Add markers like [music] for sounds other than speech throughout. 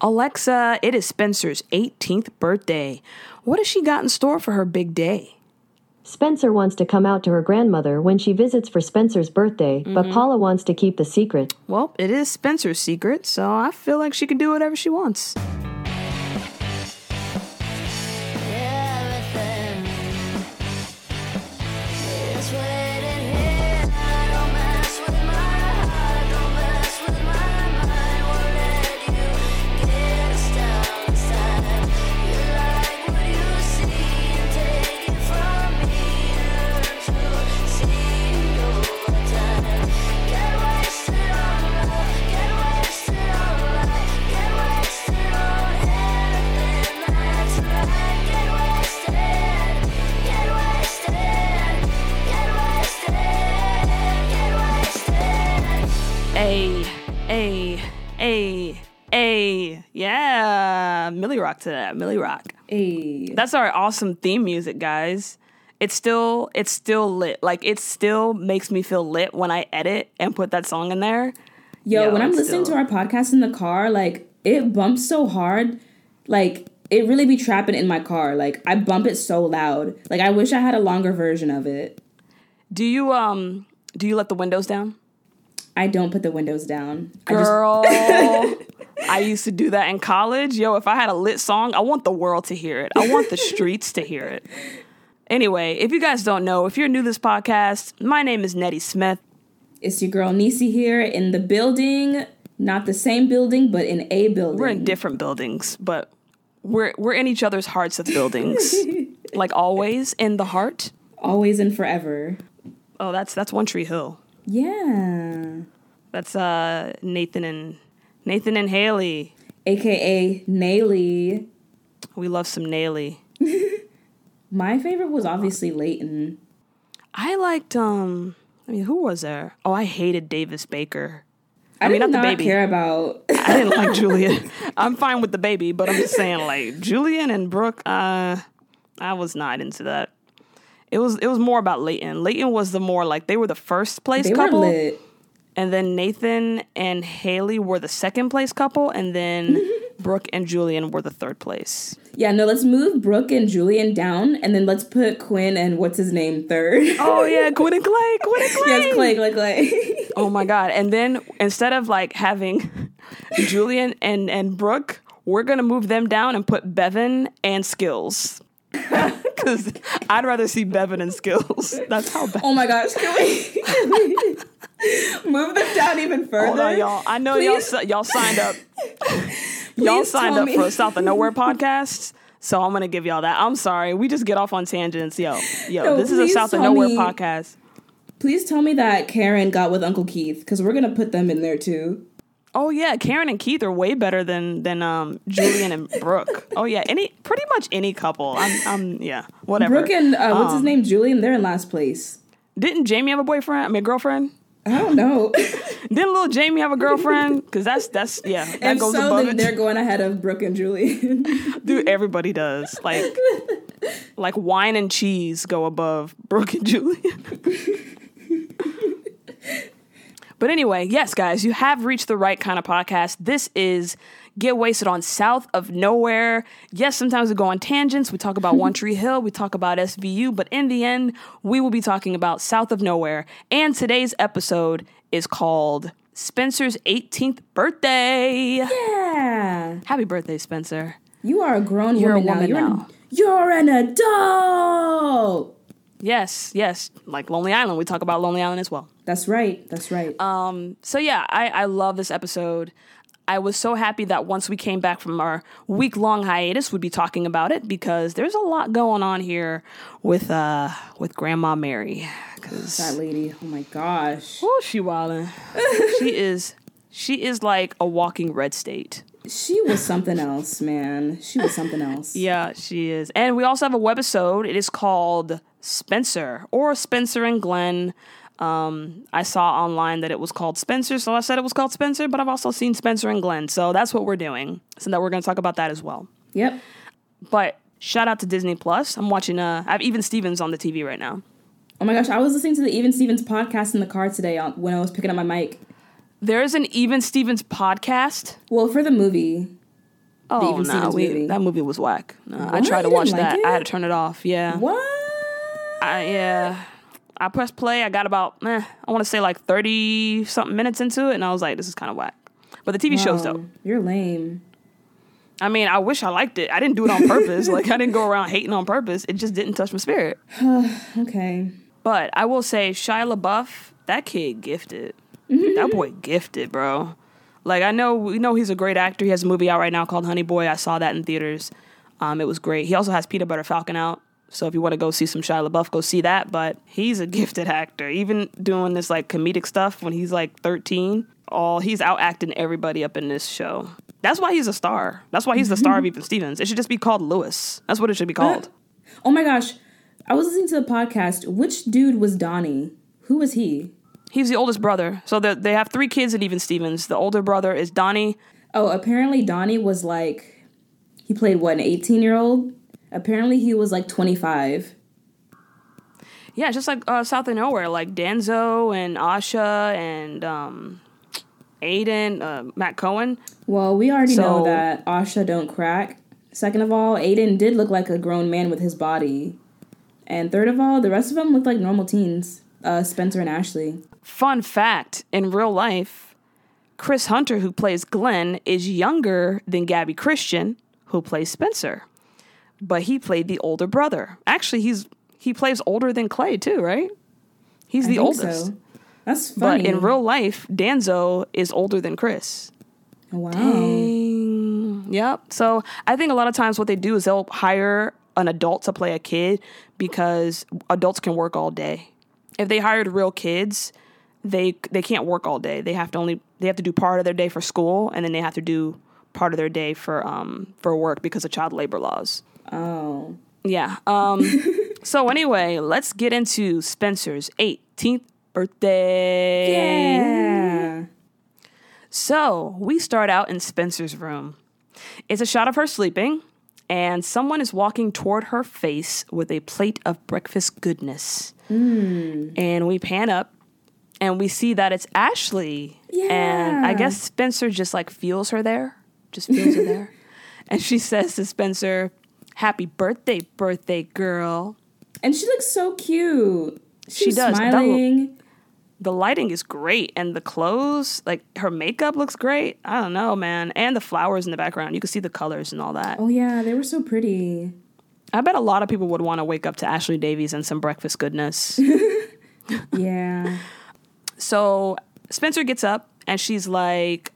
Alexa, it is Spencer's 18th birthday. What has she got in store for her big day? Spencer wants to come out to her grandmother when she visits for Spencer's birthday, but mm-hmm. Paula wants to keep the secret. Well, it is Spencer's secret, so I feel like she can do whatever she wants. To that. Millie Rock. Hey. That's our awesome theme music, guys. It's still it's still lit. Like it still makes me feel lit when I edit and put that song in there. Yo, Yo, when I'm listening still- to our podcast in the car, like it bumps so hard, like it really be trapping in my car. Like I bump it so loud. Like I wish I had a longer version of it. Do you um do you let the windows down? I don't put the windows down. I just- Girl, [laughs] I used to do that in college. Yo, if I had a lit song, I want the world to hear it. I want the streets to hear it. Anyway, if you guys don't know, if you're new to this podcast, my name is Nettie Smith. it's your girl Nisi here in the building, not the same building, but in a building. We're in different buildings, but we're we're in each other's hearts of buildings. [laughs] like always, in the heart. Always and forever. Oh, that's that's One Tree Hill. Yeah. That's uh Nathan and Nathan and Haley. AKA Naley. We love some Naley. [laughs] My favorite was obviously Leyton. I liked um I mean who was there? Oh, I hated Davis Baker. I, mean, did not the baby. care about. [laughs] I didn't like [laughs] Julian. I'm fine with the baby, but I'm just saying like Julian and Brooke, uh I was not into that. It was it was more about Leyton. Leyton was the more like they were the first place they couple. And then Nathan and Haley were the second place couple, and then [laughs] Brooke and Julian were the third place. Yeah, no, let's move Brooke and Julian down, and then let's put Quinn and what's his name third. Oh yeah, [laughs] Quinn and Clay, Quinn and Clay. [laughs] yes, Clay, Clay, Clay. Oh my god! And then instead of like having Julian and and Brooke, we're gonna move them down and put Bevin and Skills. [laughs] Because I'd rather see Bevin and Skills. [laughs] That's how bad. oh my gosh, can we, can [laughs] we move them down even further? Hold on, y'all. I know y'all y'all signed up. y'all signed up me- for South of Nowhere podcast. So I'm gonna give y'all that. I'm sorry, we just get off on tangents, yo, yo. No, this is a South of Nowhere me- podcast. Please tell me that Karen got with Uncle Keith, because we're gonna put them in there too. Oh yeah, Karen and Keith are way better than than um Julian and [laughs] Brooke. Oh yeah, any pretty much any couple. I'm I'm yeah, whatever. Brooke and uh, what's his Um, name, Julian, they're in last place. Didn't Jamie have a boyfriend? I mean, girlfriend. I don't know. [laughs] [laughs] Didn't little Jamie have a girlfriend? Because that's that's yeah, that and goes so above then it. they're going ahead of Brooke and Julian. Dude, everybody does. Like like wine and cheese go above Brooke and Julian. But anyway, yes, guys, you have reached the right kind of podcast. This is Get Wasted on South of Nowhere. Yes, sometimes we go on tangents. We talk about [laughs] One Tree Hill, we talk about SVU, but in the end, we will be talking about South of Nowhere. And today's episode is called Spencer's 18th birthday. yeah. Happy birthday, Spencer. You are a grown You're a woman, woman now. You're, now. An, you're an adult. Yes, yes. Like Lonely Island. We talk about Lonely Island as well. That's right. That's right. Um, so yeah, I, I love this episode. I was so happy that once we came back from our week long hiatus, we'd be talking about it because there's a lot going on here with uh with Grandma Mary. Cause that lady. Oh my gosh. oh, she wildin'. [laughs] she is she is like a walking red state. She was something else, man. She was something else. Yeah, she is. And we also have a webisode. It is called Spencer or Spencer and Glenn. Um, I saw online that it was called Spencer, so I said it was called Spencer, but I've also seen Spencer and Glenn. So that's what we're doing. So that we're going to talk about that as well. Yep. But shout out to Disney Plus. I'm watching uh I have Even Stevens on the TV right now. Oh my gosh, I was listening to the Even Stevens podcast in the car today when I was picking up my mic. There is an Even Stevens podcast. Well, for the movie. Oh Even no, Stevens we, movie. that movie was whack. No, I tried to watch like that. it? I had to turn it off. Yeah. What? I, yeah. I pressed play. I got about, eh, I want to say like 30 something minutes into it, and I was like, this is kind of whack. But the TV show's Wow, dope. You're lame. I mean, I wish I liked it. I didn't do it on purpose. [laughs] like, I didn't go around hating on purpose. It just didn't touch my spirit. [sighs] Okay. But I will say, Shia LaBeouf, that kid gifted. Mm-hmm. That boy gifted, bro. Like, I know, we know he's a great actor. He has a movie out right now called Honey Boy. I saw that in theaters. Um, it was great. He also has Peanut Butter Falcon out. So if you want to go see some Shia LaBeouf, go see that. But he's a [laughs] gifted actor. Even doing this like comedic stuff when he's like 13, all he's out acting everybody up in this show. That's why he's a star. That's why he's the star of Even Stevens. It should just be called Louis. That's what it should be called. Oh my gosh. I was listening to the podcast. Which dude was Donnie? Who was he? He's the oldest brother. So the- they have three kids at Even Stevens. The older brother is Donnie. Oh, apparently Donnie was like, he played what, an 18 year old? Apparently he was like 25. Yeah, just like uh, South of Nowhere, like Danso and Asha and um, Aiden, uh, Matt Cohen. Well, we already know that Asha don't crack. Second of all, Aiden did look like a grown man with his body. And third of all, the rest of them looked like normal teens. Uh, Spencer and Ashley. Fun fact in real life, Chris Hunter, who plays Glenn, is younger than Gabby Christian, who plays Spencer. But he played the older brother. Actually, he's he plays older than Clay too, right? He's I the oldest. so. That's funny. But in real life, Danso is older than Chris. Oh, wow. Dang. Yep. So I think a lot of times what they do is they'll hire an adult to play a kid because adults can work all day. If they hired real kids, they they can't work all day. They have to only they have to do part of their day for school and then they have to do part of their day for um for work because of child labor laws. Oh. Yeah. Um [laughs] so anyway, let's get into Spencer's 18th birthday. Yeah. So we start out in Spencer's room. It's a shot of her sleeping, and someone is walking toward her face with a plate of breakfast goodness. And we pan up and we see that it's Ashley. Yeah. And I guess Spencer just like feels her there, just feels her there. [laughs] And she says to Spencer, Happy birthday, birthday girl. And she looks so cute. She She's does. That smiling. the lighting is great and the clothes like her makeup looks great i don't know man and the flowers in the background you can see the colors and all that Oh yeah, they were so pretty. i bet a lot of people would want to wake up to ashley davies and some breakfast goodness [laughs] [laughs] Yeah. so spencer gets up and she's like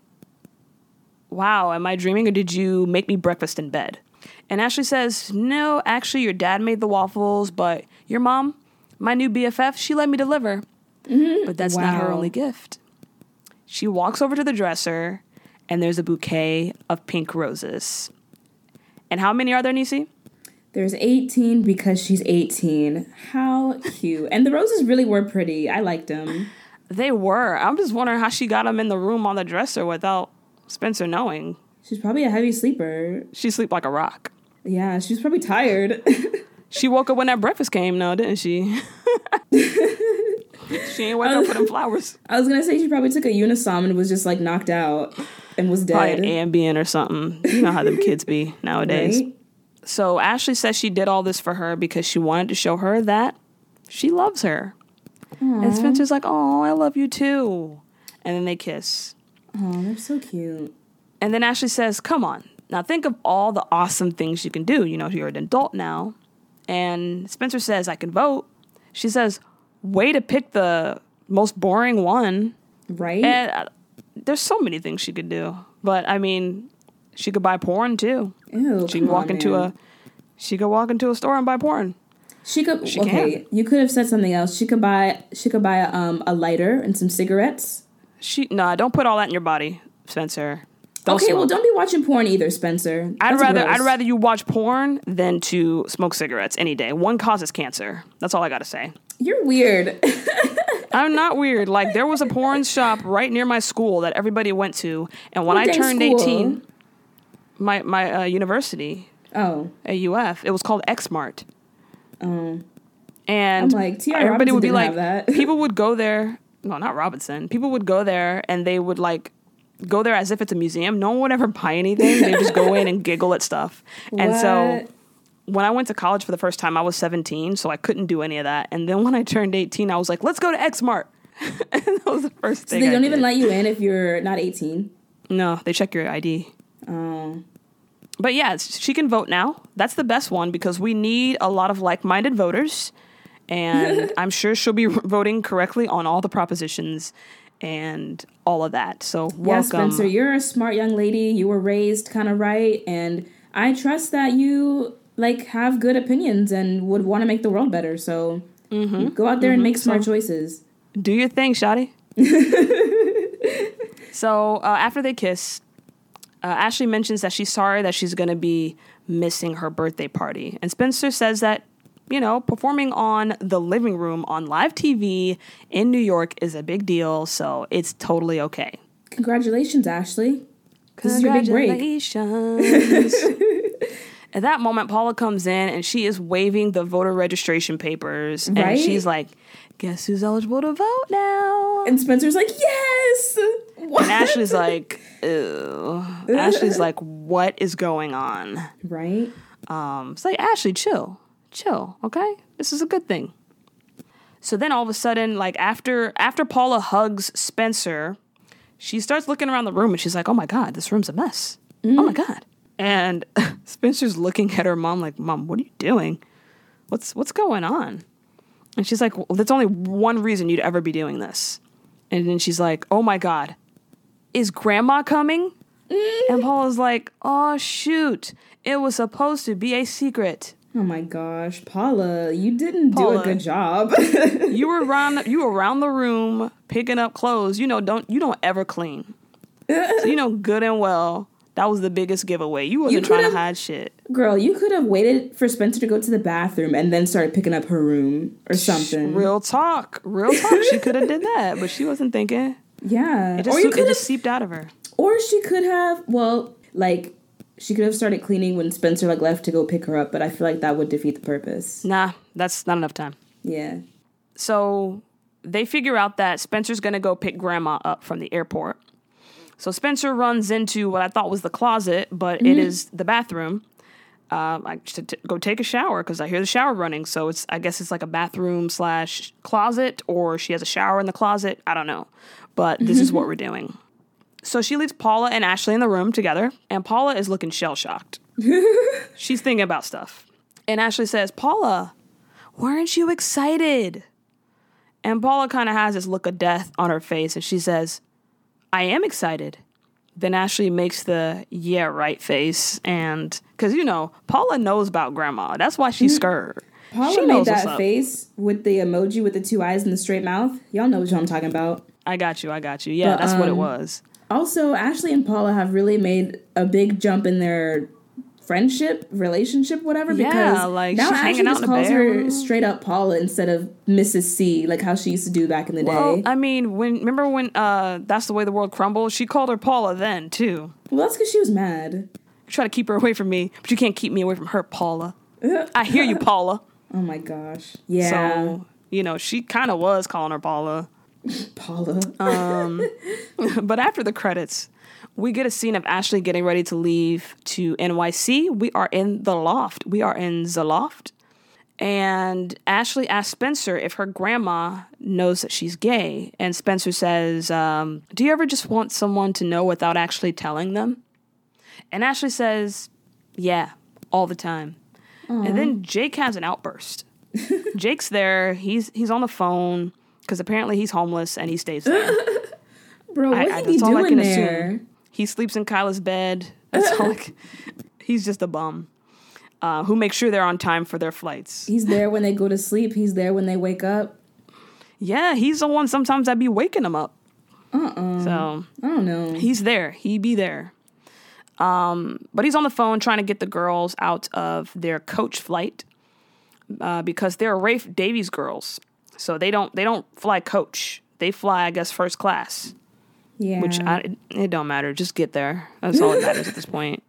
wow am i dreaming or did you make me breakfast in bed and ashley says no actually your dad made the waffles but your mom my new bff she let me deliver mm-hmm. but that's not her only gift She walks over to the dresser, and there's a bouquet of pink roses. And how many are there, Nisi? There's 18 because she's 18. How cute. And the roses really were pretty. I liked them. They were. I'm just wondering how she got them in the room on the dresser without Spencer knowing. She's probably a heavy sleeper. She sleep like a rock. Yeah, she was probably tired. [laughs] She woke up when that breakfast came, though, didn't she? [laughs] she ain't wake up for them flowers. I was gonna say she probably took a Unisom and was just like knocked out and was dead. Probably an Ambien or something. You know how them kids be [laughs] nowadays. Right? So Ashley says she did all this for her because she wanted to show her that she loves her. And Spencer's like, "Oh, I love you too," and then they kiss. Oh, they're so cute. And then Ashley says, "Come on, now think of all the awesome things you can do. You know, you're an adult now." And Spencer says, "I can vote." She says, "Way to pick the most boring one." Right? And uh, there's so many things she could do, but I mean, she could buy porn too. Ew. She could walk on, into man. a, she could walk into a store and buy porn. She could She okay. You could have said something else. She could buy she could buy um a lighter and some cigarettes. She nah, don't put all that in your body, Spencer. Don't okay, well don't be watching porn either, Spencer. I'd rather gross. I'd rather you watch porn than to smoke cigarettes any day. One causes cancer. That's all I gotta say. You're weird. [laughs] I'm not weird. Like there was a porn shop right near my school that everybody went to, and when What I turned school? 18, my my uh, university oh. at UF, it was called Xmart. Oh. And I'm like, T.R. everybody would be like, that. [laughs] people would go there. No, not Robinson. People would go there and they would like go there as if it's a museum. No one would ever buy anything. They just go [laughs] in and giggle at stuff. And so when I went to college for the first time, I was 17, so I couldn't do any of that. And then when I turned 18, I was like, let's go to X Mart. [laughs] and that was the first thing. They I don't even let you in if you're not 18. No, they check your ID. Oh. But yeah, she can vote now. That's the best one because we need a lot of like minded voters. And [laughs] I'm sure she'll be voting correctly on all the propositions and all of that. So, Yeah. Spencer, you're a smart young lady. You were raised kind of right, and I trust that you like have good opinions and would want to make the world better. So Mm-hmm. go out there and make smart choices. Do your thing, Shotty. [laughs] so uh, after they kiss, uh, Ashley mentions that she's sorry that she's going to be missing her birthday party. And Spencer says that, you know, performing on the living room on live TV in New York is a big deal. So it's totally okay. Congratulations, Ashley. This is your big break. Congratulations. [laughs] At that moment, Paula comes in and she is waving the voter registration papers. Right? And she's like, Guess who's eligible to vote now? And Spencer's like, yes. What? And Ashley's like, Ew. Ashley's like, What is going on? right? Um, it's like, Ashley, chill. Chill, okay? This is a good thing. So then all of a sudden, like after after Paula hugs Spencer, she starts looking around the room and she's like, Oh my god, this room's a mess. Oh my mm. god. And [laughs] Spencer's looking at her mom like, Mom, what are you doing? What's what's going on? And she's like, Well, that's only one reason you'd ever be doing this. And then she's like, Oh my god, is grandma coming? Mm. And Paula's like, Oh shoot. It was supposed to be a secret. Oh my gosh, Paula, you didn't do a good job. [laughs] You were [laughs] around you were around the room picking up clothes. You know, don't you don't ever clean. So you know good and well that was the biggest giveaway. You wasn't trying to hide shit. Girl, you could have waited for Spencer to go to the bathroom and then started picking up her room or something. Real talk, real talk. she could have did that, but she wasn't thinking. [laughs] Yeah. It just, or you it could just have seeped out of her. or she could have well, like she could have started cleaning when Spencer like left to go pick her up, but I feel like that would defeat the purpose. Nah, that's not enough time. Yeah. So they figure out that Spencer's gonna go pick grandma up from the airport. So Spencer runs into what I thought was the closet, but it is the bathroom. Um, I should t- go take a shower because I hear the shower running. So it's I guess it's like a bathroom slash closet, or she has a shower in the closet. I don't know, but this is what [laughs] we're doing. So she leaves Paula and Ashley in the room together, and Paula is looking shell shocked. [laughs] She's thinking about stuff, and Ashley says, "Paula, weren't you excited?" And Paula kind of has this look of death on her face, and she says, I am excited. Then Ashley makes the yeah, right face. And because, you know, Paula knows about grandma. That's why she's scared. Paula she made that face with the emoji with the two eyes and the straight mouth. Y'all know what I'm talking about. I got you. I got you. Yeah, But, that's what it um, was. Also, Ashley and Paula have really made a big jump in their friendship, relationship, whatever. Yeah, because like, now Ashley hanging out just calls her straight up Paula instead of Mrs. C, like how she used to do back in the Well, day. I mean, when remember when uh, that's the way the world crumbles? She called her Paula then too. well, that's because she was mad. You try to keep her away from me, but you can't keep me away from her, Paula. [laughs] I hear you, Paula. Oh my gosh. Yeah, So you know, she kind of was calling her Paula. Paula. Uh, [laughs] But after the credits, we get a scene of Ashley getting ready to leave to NYC. We are in the loft. We are in the loft. And Ashley asks Spencer if her grandma knows that she's gay. And Spencer says, um, Do you ever just want someone to know without actually telling them? And Ashley says, Yeah, all the time. And then Jake has an outburst. [laughs] Jake's there. He's he's on the phone because apparently he's homeless and he stays [laughs] there. Bro, what I- he be that's all I doing can assume. there? He sleeps in Kyla's bed. [laughs] That's all. Like, he's just a bum uh, who makes sure they're on time for their flights. He's there when they go to sleep. He's there when they wake up. Yeah, he's the one. Sometimes I'd be waking him up. Uh-uh. So I don't know. he's there. He be there. Um, but he's on the phone trying to get the girls out of their coach flight uh, because they're Rafe Davies girls. So they don't they don't fly coach. They fly, I guess, first class. yeah. which I, it, don't matter. Just get there. That's all that [laughs] matters at this point.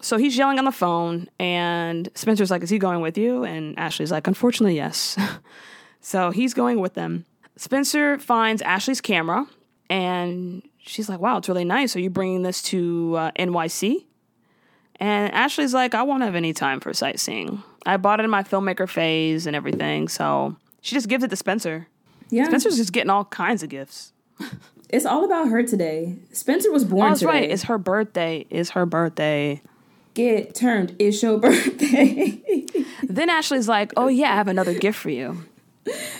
So he's yelling on the phone, and Spencer's like, "Is he going with you?" And Ashley's like, "Unfortunately, yes." [laughs] so he's going with them. Spencer finds Ashley's camera, and she's like, "Wow, it's really nice. Are you bringing this to uh, NYC?" And Ashley's like, "I won't have any time for sightseeing. I bought it in my filmmaker phase and everything." So she just gives it to Spencer. Yeah. Spencer's just getting all kinds of gifts. [laughs] It's all about her today. Spencer was born Oh, that's today. right. It's her birthday. It's her birthday. Get turned. It's your birthday. [laughs] Then Ashley's like, "Oh yeah, I have another gift for you."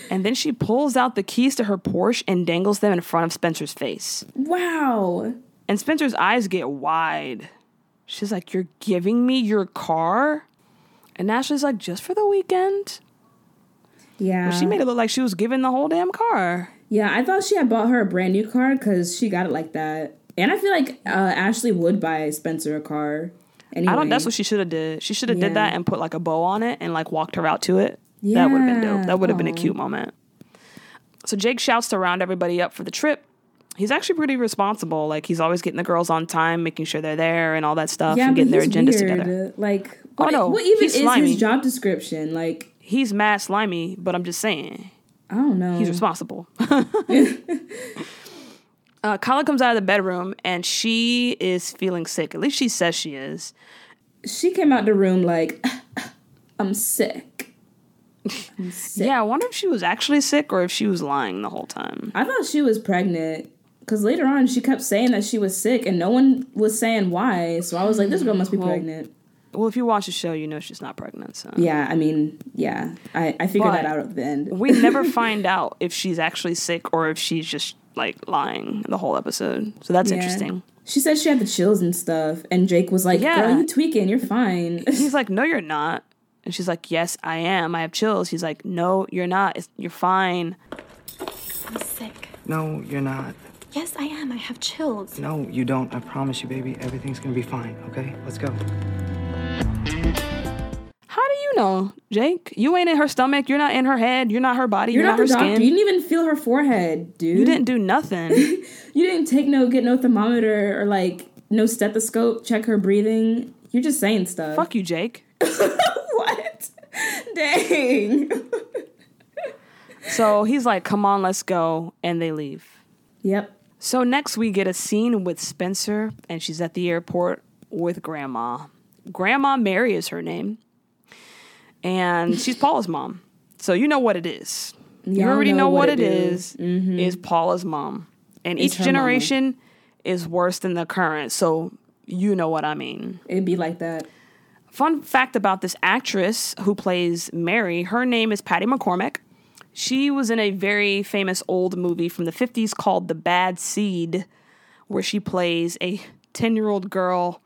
And then she pulls out the keys to her Porsche and dangles them in front of Spencer's face. wow. And Spencer's eyes get wide. She's like, You're giving me your car? And Ashley's like, Just for the weekend? Yeah. She made it look like she was giving the whole damn car. Yeah, I thought she had bought her a brand new car because she got it like that. And I feel like uh, Ashley would buy Spencer a car. Anyway. I don't that's what she should have did. She should have Yeah. did that and put like a bow on it and like walked her out to it. Yeah. That would have been dope. That would have been a cute moment. So Jake shouts to round everybody up for the trip. He's actually pretty responsible. Like he's always getting the girls on time, making sure they're there and all that stuff yeah, and getting their agendas weird. together. Like, Oh, what, no, what even is slimy. his job description? Like, He's mad slimy, but I'm just saying. I don't know. He's responsible. [laughs] uh, Kyla comes out of the bedroom and she is feeling sick. At least she says she is. she came out the room like, [laughs] I'm sick. I'm sick. Yeah, I wonder if she was actually sick or if she was lying the whole time. I thought she was pregnant because later on she kept saying that she was sick and no one was saying why. So I was like, this girl must be pregnant. Well, if you watch the show, you know she's not pregnant. So Yeah, I mean, yeah, I, I figured But- that out at the end. we never [laughs] find out if she's actually sick or if she's just like lying the whole episode. So that's Yeah. interesting. She said she had the chills and stuff, and Jake was like, Yeah. "Girl, you tweaking? You're fine." He's like, "No, you're not." And she's like, "Yes, I am. I have chills." He's like, "No, you're not. It's, you're fine." I'm sick. No, you're not. Yes, I am. I have chills. No, you don't. I promise you, baby. Everything's gonna be fine, okay? Let's go. How do you know, Jake? You ain't in her stomach. You're not in her head. You're not her body. You're, You're, not, her doctor. skin. You didn't even feel her forehead, dude. You didn't do nothing. [laughs] You didn't take no, get no thermometer or like no stethoscope, check her breathing. You're just saying stuff. Fuck you, Jake. [laughs] what? Dang. So he's like, come on, let's go. And they leave. yep. So next we get a scene with Spencer, and she's at the airport with Grandma. Grandma Mary is her name. And she's Paula's mom. So you know what it is. You Y'all already know, know what, what it it is. Is mm-hmm. Paula's mom. And It's each her mama. generation is worse than the current. So you know what I mean. It'd be like that. Fun fact about this actress who plays Mary, her name is Patty McCormack. She was in a very famous old movie from the 50s called The Bad Seed, where she plays a 10 year old girl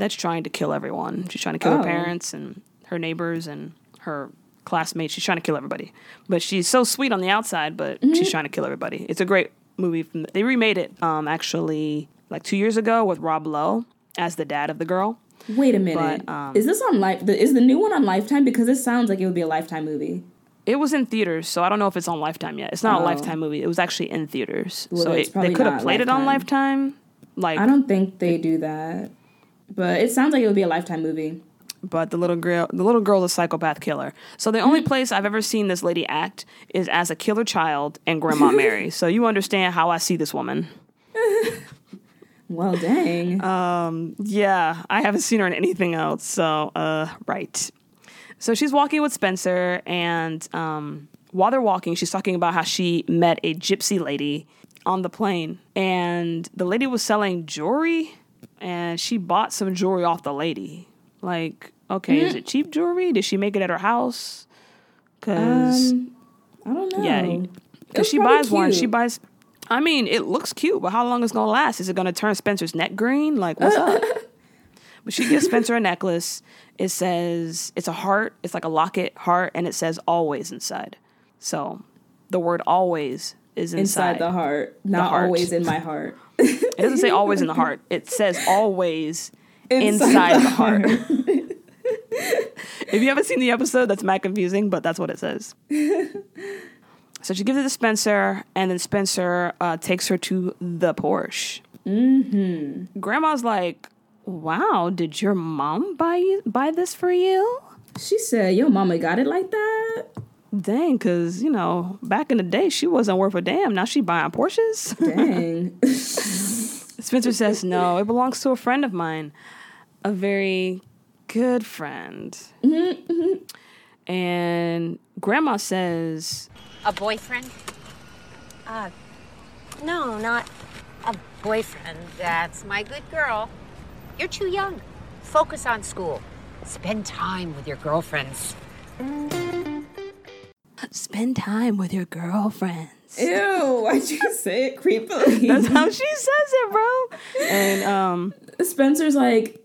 that's trying to kill everyone. She's trying to kill Oh. her parents and her neighbors and her classmates. She's trying to kill everybody. But she's so sweet on the outside, but Mm-hmm. she's trying to kill everybody. It's a great movie. From the, they remade it um, actually like two years ago with Rob Lowe as the dad of the girl. Wait a minute. But, um, is this on life? Is the new one on Lifetime? Because it sounds like it would be a Lifetime movie. It was in theaters, so I don't know if it's on Lifetime yet. It's not a Oh. Lifetime movie. It was actually in theaters, Well, so it, they could have played it on Lifetime. Lifetime. Like, I don't think they do that, but it sounds like it would be a Lifetime movie. but the little girl, the little girl's a psychopath killer. So the only place I've ever seen this lady act is as a killer child and Grandma Mary. [laughs] So you understand how I see this woman. [laughs] Well, dang. Uh, Yeah, I haven't seen her in anything else. So, uh, right. So she's walking with Spencer, and um, while they're walking, she's talking about how she met a gypsy lady on the plane, and the lady was selling jewelry, and she bought some jewelry off the lady. Like, okay, is it cheap jewelry? Did she make it at her house? Because Um, I don't know. yeah, because she buys one. She buys. I mean, it looks cute, but how long is it gonna last? Is it gonna turn Spencer's neck green? Like, what's up? [laughs] But she gives Spencer a necklace. It says it's a heart. It's like a locket heart, and it says always inside. So, the word always is inside. inside the heart, not heart. always in my heart. [laughs] It doesn't say always in the heart. It says always [laughs] inside, the heart. [laughs] if you haven't seen the episode, that's mad confusing, but that's what it says. so she gives it to Spencer, and then Spencer uh, takes her to the Porsche. Mm-hmm. Grandma's like, "Wow, did your mom buy you, buy this for you?" She said, "Your mama got it like that." Dang, cause you know back in the day she wasn't worth a damn. Now she buying Porsches. Dang. [laughs] [laughs] Spencer says, No, it belongs to a friend of mine, a very good friend. And grandma says, A boyfriend? Uh, no, not a boyfriend. That's my good girl. You're too young. Focus on school. Spend time with your girlfriends. Spend time with your girlfriends. Ew, why'd you say it creepily? [laughs] That's how she says it, bro. And um, Spencer's like,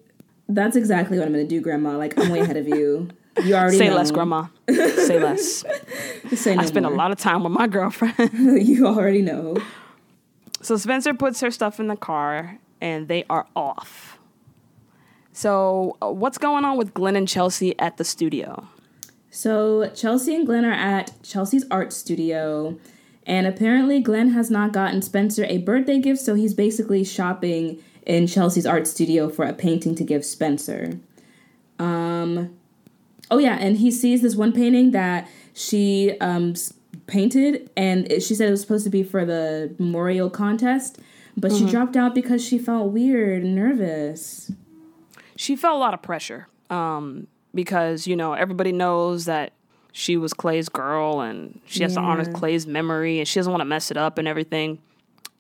that's exactly what I'm gonna do, Grandma. Like, I'm way ahead of you. You already say know. less, grandma. Say less. [laughs] Say no I spend a lot of time with my girlfriend. [laughs] you already know. So Spencer puts her stuff in the car and they are off. So, uh, what's going on with Glenn and Chelsea at the studio? So Chelsea and Glenn are at Chelsea's art studio, and apparently Glenn has not gotten Spencer a birthday gift, so he's basically shopping in Chelsea's art studio for a painting to give Spencer. Um, oh yeah, and he sees this one painting that she um painted, and it, she said it was supposed to be for the memorial contest, but she dropped out because she felt weird and nervous. She felt a lot of pressure um, because, you know, everybody knows that she was Clay's girl and she has to honor Clay's memory and she doesn't want to mess it up and everything.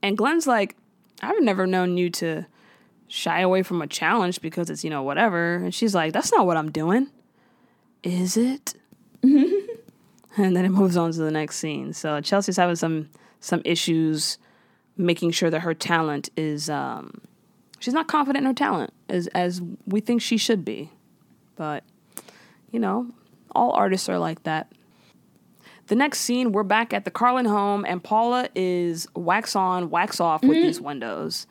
And Glenn's like, I've never known you to shy away from a challenge because it's, you know, whatever. And she's like, that's not what I'm doing. Is it? [laughs] and then it moves on to the next scene. So Chelsea's having some some issues making sure that her talent is um she's not confident in her talent as as we think she should be. But you know, all artists are like that. The next scene, we're back at the Carlin home, and Paula is wax on, wax off with these windows,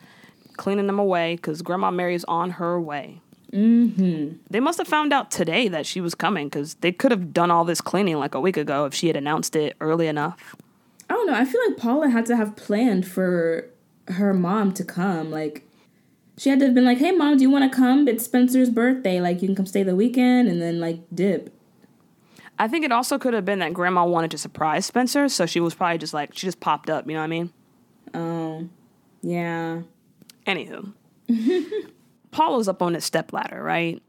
cleaning them away because Grandma Mary's on her way. Mm-hmm. They must have found out today that she was coming because they could have done all this cleaning like a week ago if she had announced it early enough. I don't know. I feel like Paula had to have planned for her mom to come. Like, she had to have been like, "Hey, mom, do you want to come? It's Spencer's birthday. Like, you can come stay the weekend and then like dip." I think it also could have been that Grandma wanted to surprise Spencer, so she was probably just like she just popped up. You know what I mean? Oh, yeah. Anywho, [laughs] Paula's up on this stepladder, right?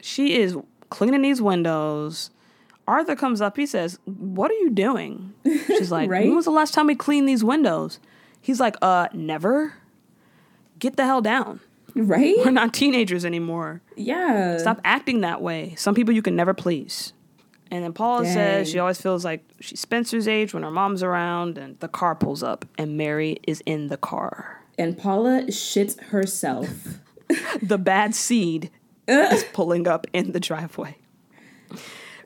She is cleaning these windows. Arthur comes up. He says, "What are you doing?" [laughs] She's like, Right? "When was the last time we cleaned these windows?" He's like, "Uh, never. Get the hell down. Right? We're not teenagers anymore. Yeah. Stop acting that way. Some people you can never please." And then Paula says she always feels like she's Spencer's age when her mom's around, and the car pulls up, and Mary is in the car. And Paula shits herself. [laughs] the bad seed is [laughs] pulling up in the driveway.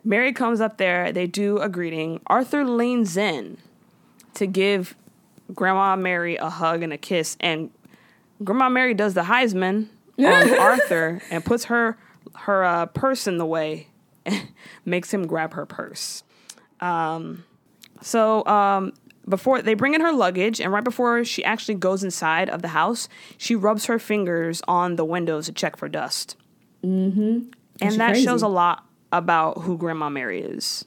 Mary comes up there. They do a greeting. Arthur leans in to give Grandma Mary a hug and a kiss, and Grandma Mary does the Heisman on [laughs] Arthur and puts her her uh, purse in the way, and [laughs] makes him grab her purse. Um, so um, before they bring in her luggage, and right before she actually goes inside of the house, she rubs her fingers on the windows to check for dust. Mm-hmm. And that crazy. shows a lot about who Grandma Mary is.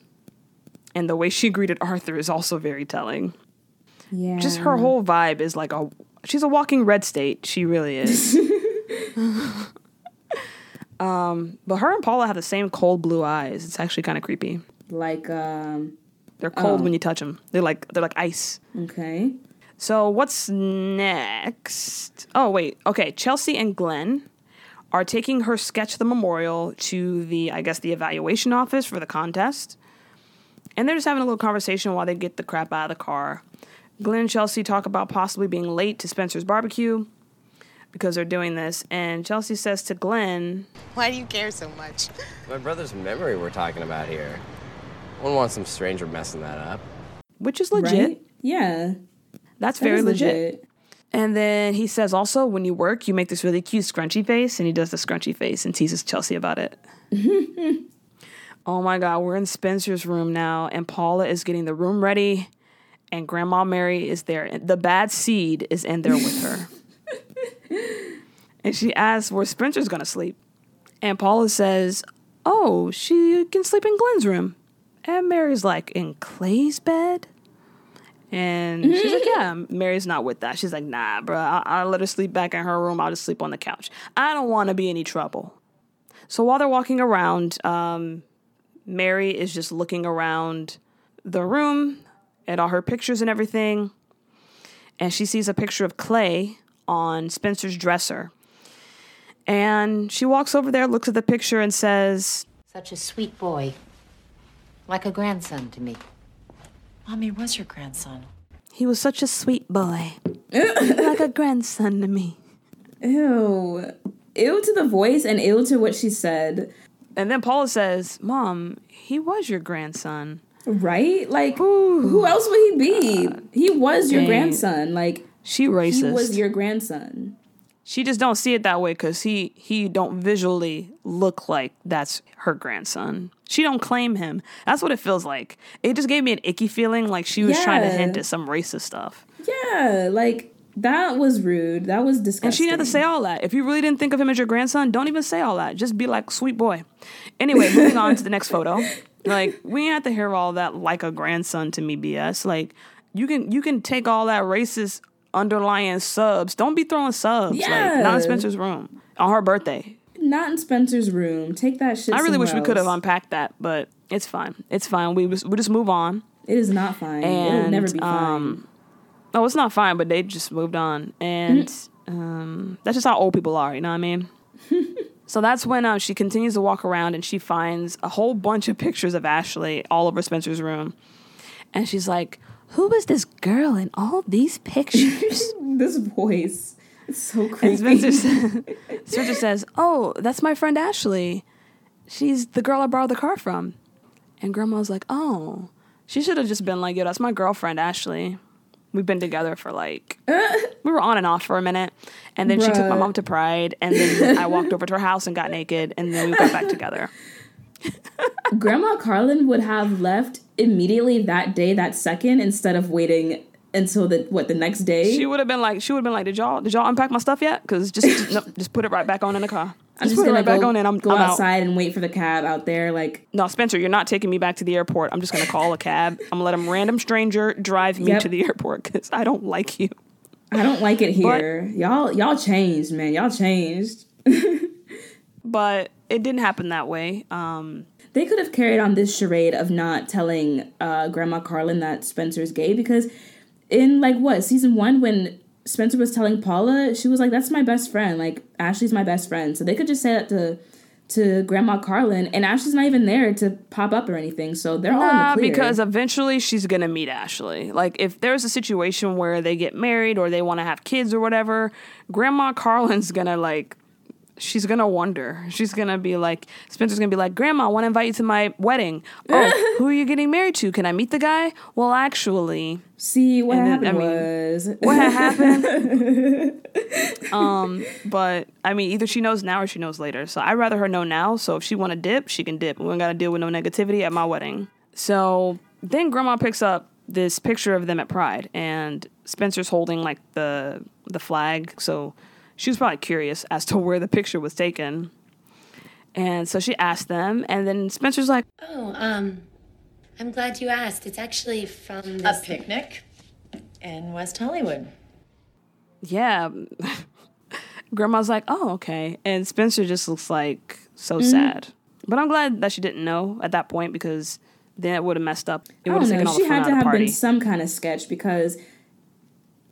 And the way she greeted Arthur is also very telling. Yeah. Just her whole vibe is like a she's a walking red state. She really is. [laughs] [laughs] um, but her and Paula have the same cold blue eyes. It's actually kind of creepy. like um. They're cold Oh. when you touch them. They're like they're like ice. Okay. So what's next? Oh wait, okay. Chelsea and Glenn are taking her sketch the memorial to the I guess the evaluation office for the contest. And they're just having a little conversation while they get the crap out of the car. Glenn and Chelsea talk about possibly being late to Spencer's barbecue because they're doing this. And Chelsea says to Glenn, Why do you care so much? My brother's memory we're talking about here. I wouldn't want some stranger messing that up. which is legit. Right? Yeah. That's that very is legit. And then he says also, when you work, you make this really cute scrunchy face, and he does the scrunchy face and teases Chelsea about it. [laughs] oh my God, we're in Spencer's room now, and Paula is getting the room ready, and Grandma Mary is there. The bad seed is in there with her. [laughs] and she asks where Spencer's gonna sleep. And Paula says, Oh, she can sleep in Glenn's room. And Mary's like, In Clay's bed? And she's like, yeah, [laughs] Mary's not with that. She's like, nah, bro, I'll, I'll let her sleep back in her room. I'll just sleep on the couch. I don't want to be any trouble. So while they're walking around, um, Mary is just looking around the room at all her pictures and everything. And she sees a picture of Clay on Spencer's dresser. And she walks over there, looks at the picture, and says, Such a sweet boy. Like a grandson to me. Mommy was your grandson. He was such a sweet boy. [laughs] like a grandson to me. Ew. Ew to the voice and ew to what she said. And then Paula says, Mom, he was your grandson. Right? Like, who else would he be? He was your dang. grandson. Like, She racist. he was your grandson. she just don't see it that way because he he don't visually look like that's her grandson. She don't claim him. That's what it feels like. It just gave me an icky feeling like she was trying to hint at some racist stuff. Yeah, like that was rude. That was disgusting. And she didn't have to say all that. If you really didn't think of him as your grandson, don't even say all that. Just be like, sweet boy. Anyway, moving on to the next photo. [laughs] Like, we ain't have to hear all that like a grandson to me BS. Like, you can you can take all that racist underlying subs. Don't be throwing subs. Like, not in Spencer's room on her birthday. Not in Spencer's room. Take that shit. I really wish we could have unpacked that, but it's fine. It's fine. We was- we just move on. It is not fine. It'll never be fine. Um, Oh, it's not fine, but they just moved on, and Mm-hmm. um, that's just how old people are. You know what I mean? [laughs] so that's when uh, she continues to walk around, and she finds a whole bunch of pictures of Ashley all over Spencer's room, and she's like, "Who is this girl in all these pictures?" [laughs] this voice. It's so creepy. Spencer, sa- [laughs] Spencer says, "Oh, that's my friend Ashley. She's the girl I borrowed the car from." And Grandma's like, "Oh." She should have just been like, "Yo, that's my girlfriend Ashley. We've been together for like [laughs] we were on and off for a minute, and then she took my mom to Pride, and then I walked over to her house and got naked, and then we got back together. [laughs] Grandma Carlin would have left immediately that day, that second, instead of waiting until the what the next day. She would have been like, she would have been like, "Did y'all did y'all unpack my stuff yet? Because just no, just put it right back on in the car. I'm just it gonna right back on, and I'm, go I'm out." outside and wait for the cab out there. Like No, Spencer, you're not taking me back to the airport. I'm just gonna call a cab. I'm gonna let a random stranger drive me Yep. to the airport because I don't like you. I don't like it here. y'all y'all changed, man. Y'all changed. [laughs] But it didn't happen that way. Um, They could have carried on this charade of not telling uh, Grandma Carlin that Spencer's gay because in like what season one when Spencer was telling Paula, she was like, "That's my best friend. Like Ashley's my best friend." So they could just say that to to Grandma Carlin, and Ashley's not even there to pop up or anything. So they're all in the clear. because eventually she's gonna meet Ashley. Like if there's a situation where they get married or they want to have kids or whatever, Grandma Carlin's gonna like. She's gonna wonder. She's gonna be like, Spencer's gonna be like, Grandma, I want to invite you to my wedding. Oh, [laughs] who are you getting married to? Can I meet the guy? Well, actually, see what and then, happened I mean, was what happened. [laughs] um, but I mean, either she knows now or she knows later. So I'd rather her know now. So if she want to dip, she can dip. We ain't got to deal with no negativity at my wedding. So then Grandma picks up this picture of them at Pride, and Spencer's holding like the the flag. So she was probably curious as to where the picture was taken. And so she asked them, and then Spencer's like, Oh, um, I'm glad you asked. It's actually from A picnic in West Hollywood. yeah. [laughs] Grandma's like, oh, okay. And Spencer just looks like so Mm-hmm. sad. But I'm glad that she didn't know at that point because then it would have messed up. It would have taken know. all She the fun had out to of the have party. been some kind of sketch because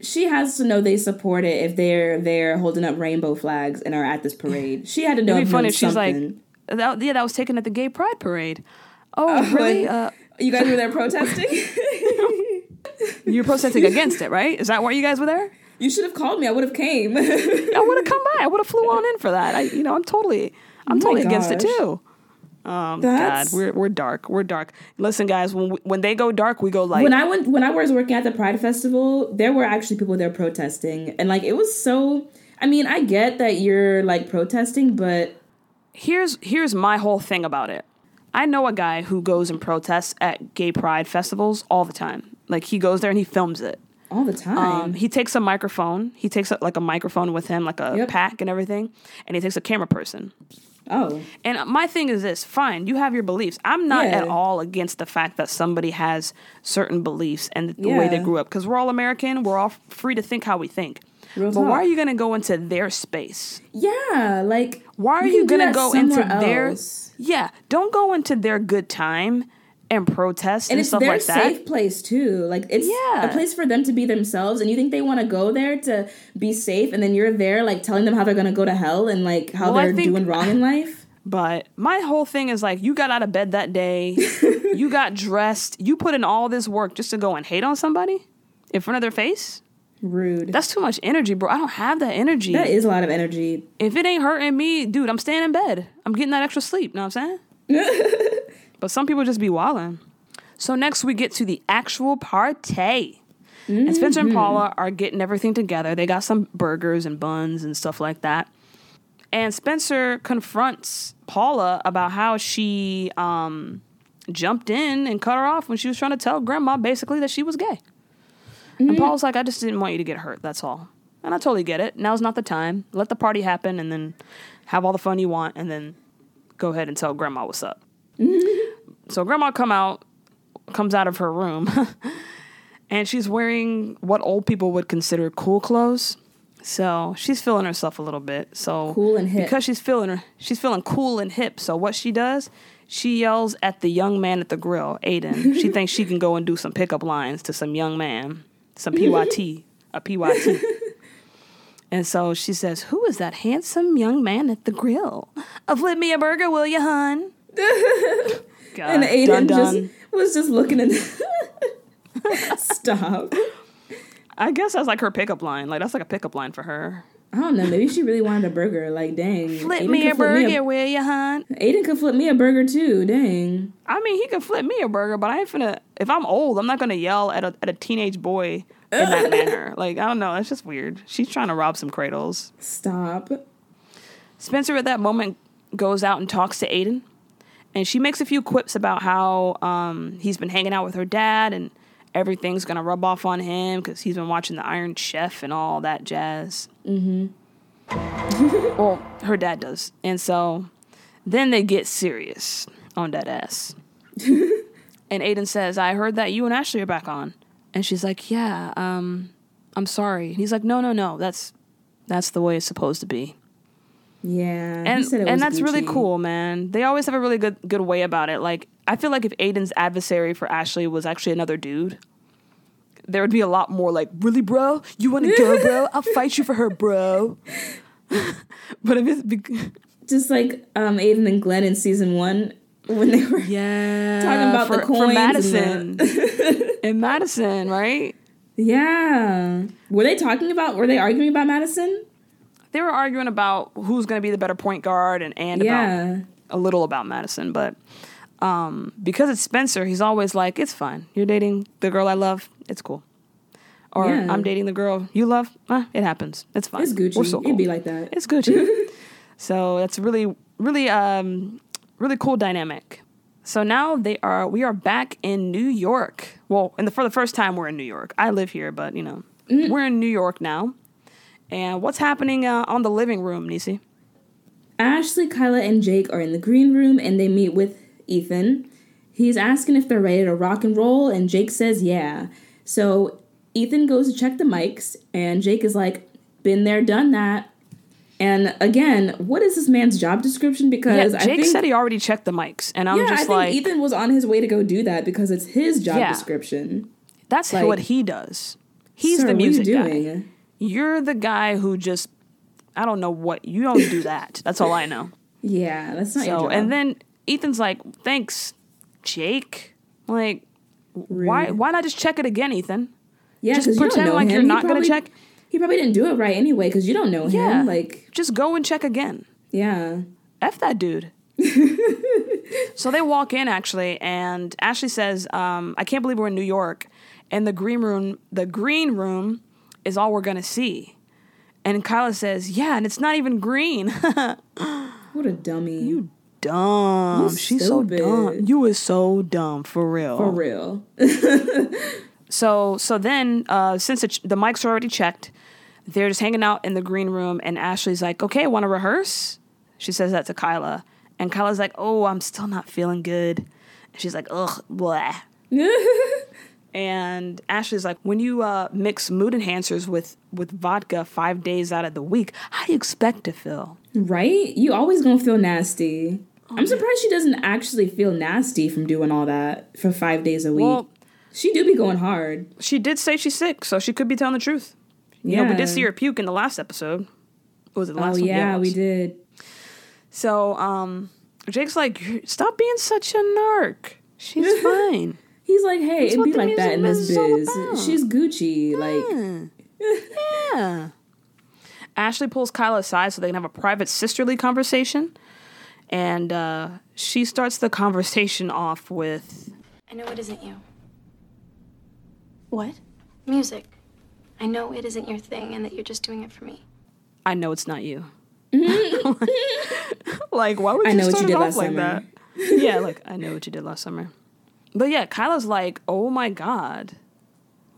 she has to know they support it if they're there holding up rainbow flags and are at this parade. She had to know. It'd be funny if she's like, something. that, yeah, that was taken at the gay pride parade. Oh, really? Uh, you guys were there protesting. [laughs] You're protesting against it, right? Is that why you guys were there? you should have called me. I would have came. I would have come by. I would have flew [laughs] on in for that. I, you know, I'm totally, I'm Oh totally against it too. Um, God, we're we're dark. We're dark. Listen, guys, when we, when they go dark, we go light. when I went when I was working at the Pride Festival, there were actually people there protesting, and like it was so. I mean, I get that you're like protesting, but here's here's my whole thing about it. I know a guy who goes and protests at gay pride festivals all the time. Like he goes there and he films it. all the time. Um, he takes a microphone. He takes a, like a microphone with him, like a Yep. pack and everything, and he takes a camera person. Oh. And my thing is this fine, you have your beliefs. I'm not Yeah. at all against the fact that somebody has certain beliefs and the way they grew up. Because we're all American, we're all free to think how we think. Real but why are you going to go into their space? Yeah, like Why are you you, going to go into somewhere their. Yeah, don't go into their good time and protest and, and stuff like that. It's a safe place too. Like it's Yeah. a place for them to be themselves, and you think they want to go there to be safe, and then you're there like telling them how they're gonna go to hell and like how Well, they're think- doing wrong in life. [laughs] But my whole thing is like, you got out of bed that day, [laughs] you got dressed, you put in all this work just to go and hate on somebody in front of their face. Rude. That's too much energy, bro. I don't have that energy. That is a lot of energy. if it ain't hurting me, dude, I'm staying in bed. I'm getting that extra sleep. You know what I'm saying? [laughs] but some people just be wilding. So next we get to the actual party. And Spencer and mm-hmm. Paula are getting everything together. They got some burgers and buns and stuff like that. And Spencer confronts Paula about how she um, jumped in and cut her off when she was trying to tell grandma basically that she was gay. And mm-hmm. Paula's like, I just didn't want you to get hurt. That's all. And I totally get it. Now's not the time. Let the party happen and then have all the fun you want and then go ahead and tell grandma what's up. Mm-hmm. So grandma come out, comes out of her room, [laughs] and she's wearing what old people would consider cool clothes. So she's feeling herself a little bit. So Cool and hip. because she's feeling her, she's feeling cool and hip. So what she does, she yells at the young man at the grill, Aiden. [laughs] she thinks she can go and do some pickup lines to some young man, some PYT, [laughs] a PYT. And so she says, Who is that handsome young man at the grill? Uh, flip me a burger, will you, hun? God, and Aiden dun, just was just looking at. [laughs] Stop. I guess that's like her pickup line. Like, that's like a pickup line for her. I don't know. Maybe she really wanted a burger. Like, dang. Flip Aiden me could a flip me burger, will you, hon? Aiden could flip me a burger too. Dang. I mean, he could flip me a burger, but I ain't finna. If I'm old, I'm not gonna yell at a at a teenage boy in that [laughs] manner. Like, I don't know. That's just weird. She's trying to rob some cradles. Stop. Spencer at that moment goes out and talks to Aiden, and she makes a few quips about how um, he's been hanging out with her dad and everything's gonna rub off on him because he's been watching the Iron Chef and all that jazz. Mm-hmm. [laughs] well, her dad does, and so then they get serious on that ass. [laughs] and Aiden says, "I heard that you and Ashley are back on," and she's like, "Yeah, um, I'm sorry." And he's like, "No, no, no. That's that's the way it's supposed to be." Yeah. and and that's really cool, man. They always have a really good good way about it. Like I feel like if Aiden's adversary for Ashley was actually another dude, there would be a lot more like, really, bro? You want to go, bro? [laughs] I'll fight you for her, bro. [laughs] but if it's be- Just like um, Aiden and Glenn in season one when they were yeah, talking about the for, coins for and Madison [laughs] and Madison, right? Yeah. Were they talking about? Were they arguing about Madison? They were arguing about who's going to be the better point guard and and Yeah. about a little about Madison, but um, because it's Spencer, he's always like, "It's fine. You're dating the girl I love. It's cool." Or Yeah. I'm dating the girl you love. Eh, it happens. It's fine. It's Gucci. We're so cool. It'd be like that. It's Gucci. [laughs] so that's really, really, um, really cool dynamic. So now they are. We are back in New York. Well, and the, for the first time, we're in New York. I live here, but you know, we're in New York now. And what's happening uh, on the living room, Nisi? Ashley, Kyla, and Jake are in the green room and they meet with Ethan. He's asking if they're ready to rock and roll, and Jake says yeah. So Ethan goes to check the mics, and Jake is like, been there, done that. And again, what is this man's job description? Because Yeah, I Jake think, said he already checked the mics, and I'm yeah, I just think like, Ethan was on his way to go do that because it's his job Yeah. description. that's like, what he does. He's the music what are you guy. You're the guy who just, I don't know what you don't do that. That's all I know. Yeah, that's not your So and then Ethan's like, "Thanks, Jake." Like, why Rude. why not just check it again, Ethan? yeah, just you pretend know like him. you're He not gonna check. He probably didn't do it right anyway because you don't know Yeah. him. Like, Just go and check again. yeah. F that dude. [laughs] so they walk in actually, and Ashley says, um, "I can't believe we're in New York, and the green room, the green room, is all we're gonna see." And Kyla says, "Yeah, and it's not even green." [laughs] What a dummy. you dumb. You She's so dumb. You is so dumb for real. For real. [laughs] So so then, uh, since the, ch- the mics are already checked, they're just hanging out in the green room, and Ashley's like, "Okay, want to rehearse?" She says that to Kyla. And Kyla's like, oh, I'm still not feeling good. And she's like, ugh, blah. [laughs] and Ashley's like, when you uh, mix mood enhancers with, with vodka five days out of the week, how do you expect to feel? Right? You always gonna feel nasty. I'm surprised she doesn't actually feel nasty from doing all that for five days a week. Well- she do be going hard. She did say she's sick, so she could be telling the truth. You know, we did see her puke in the last episode. Was it the Oh last one? yeah, it we did. So, um, Jake's like, stop being such a narc. She's [laughs] fine. He's like, hey, That's it'd be like that in this music is all biz. She's Gucci. Like, [laughs] Yeah. Ashley pulls Kyla aside so they can have a private sisterly conversation. And uh, she starts the conversation off with, I know it isn't you. What? Music. I know it isn't your thing and that you're just doing it for me. I know it's not you. [laughs] [laughs] like, why would I you know what you it did off last like summer. that? yeah, like, I know what you did last summer. But yeah, Kyla's like, oh my God.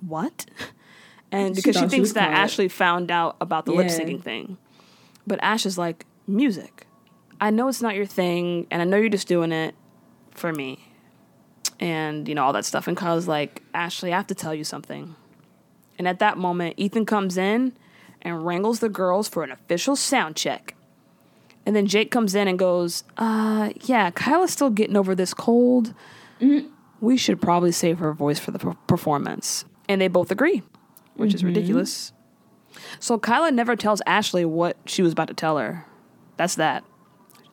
What? [laughs] And because she, she thinks that caught. Ashley found out about the lip syncing thing. But Ash is like, music. I know it's not your thing, and I know you're just doing it for me. And, you know, all that stuff. And Kyla's like, Ashley, I have to tell you something. And at that moment, Ethan comes in and wrangles the girls for an official sound check. And then Jake comes in and goes, uh, yeah, Kyla's still getting over this cold. We should probably save her voice for the per- performance. And they both agree, which is ridiculous. So Kyla never tells Ashley what she was about to tell her. That's that.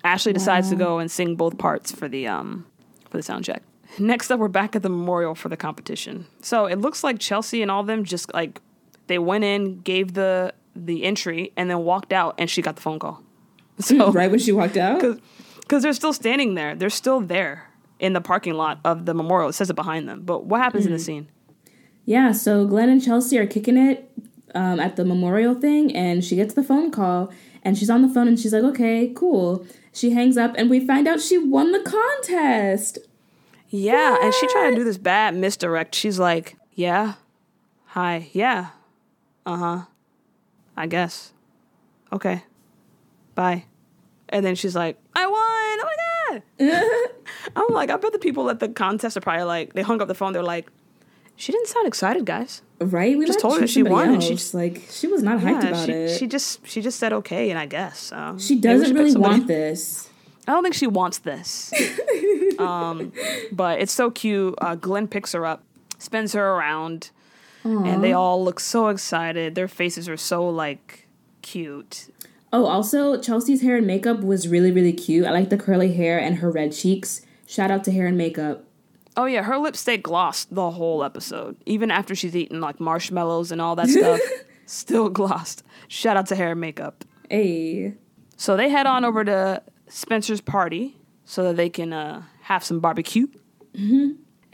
Ashley decides to go and sing both parts for the um for the sound check. Next up, we're back at the memorial for the competition. So it looks like Chelsea and all of them just like they went in, gave the the entry, and then walked out, and she got the phone call. [laughs] So [laughs] right when she walked out. [laughs] because they're still standing there. They're still there in the parking lot of the memorial. It says it behind them. But what happens in the scene? Yeah, so Glenn and Chelsea are kicking it um, at the memorial thing, and she gets the phone call, and she's on the phone, and she's like, "Okay, cool." She hangs up, and we find out she won the contest. Yeah, and she tried to do this bad misdirect. She's like, "Yeah, hi, yeah, uh huh, I guess, okay, bye," and then she's like, "I won! Oh my god!" [laughs] I'm like, I bet the people at the contest are probably like, they hung up the phone. They're like, "She didn't sound excited, guys." Right? We Just told her she won, and she else. just- like she was not hyped Yeah, about she, it. she just she just said okay, and I guess so. she doesn't really want this. I don't think she wants this. [laughs] um, but it's so cute. Uh, Glenn picks her up, spins her around, and they all look so excited. Their faces are so like cute. Oh, also Chelsea's hair and makeup was really really cute. I like the curly hair and her red cheeks. Shout out to hair and makeup. Oh yeah, her lips stay glossed the whole episode, even after she's eaten like marshmallows and all that stuff. [laughs] still glossed. Shout out to hair and makeup. Hey. So they head on over to Spencer's party so that they can uh, have some barbecue.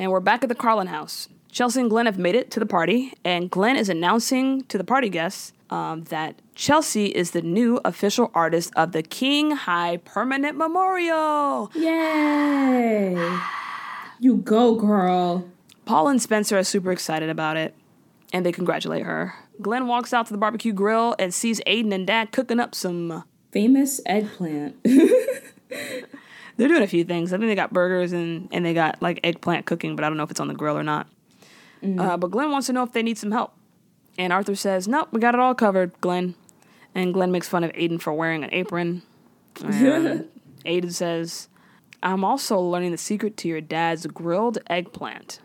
And we're back at the Carlin house. Chelsea and Glenn have made it to the party, and Glenn is announcing to the party guests um, that Chelsea is the new official artist of the King High Permanent Memorial. Yay! You go, girl. Paul and Spencer are super excited about it, and they congratulate her. Glenn walks out to the barbecue grill and sees Aiden and Dad cooking up some. Famous eggplant. [laughs] They're doing a few things. I think they got burgers and, and they got like eggplant cooking, but I don't know if it's on the grill or not. Uh, but Glenn wants to know if they need some help. And Arthur says, Nope, we got it all covered, Glenn. And Glenn makes fun of Aiden for wearing an apron. [laughs] And Aiden says, I'm also learning the secret to your dad's grilled eggplant.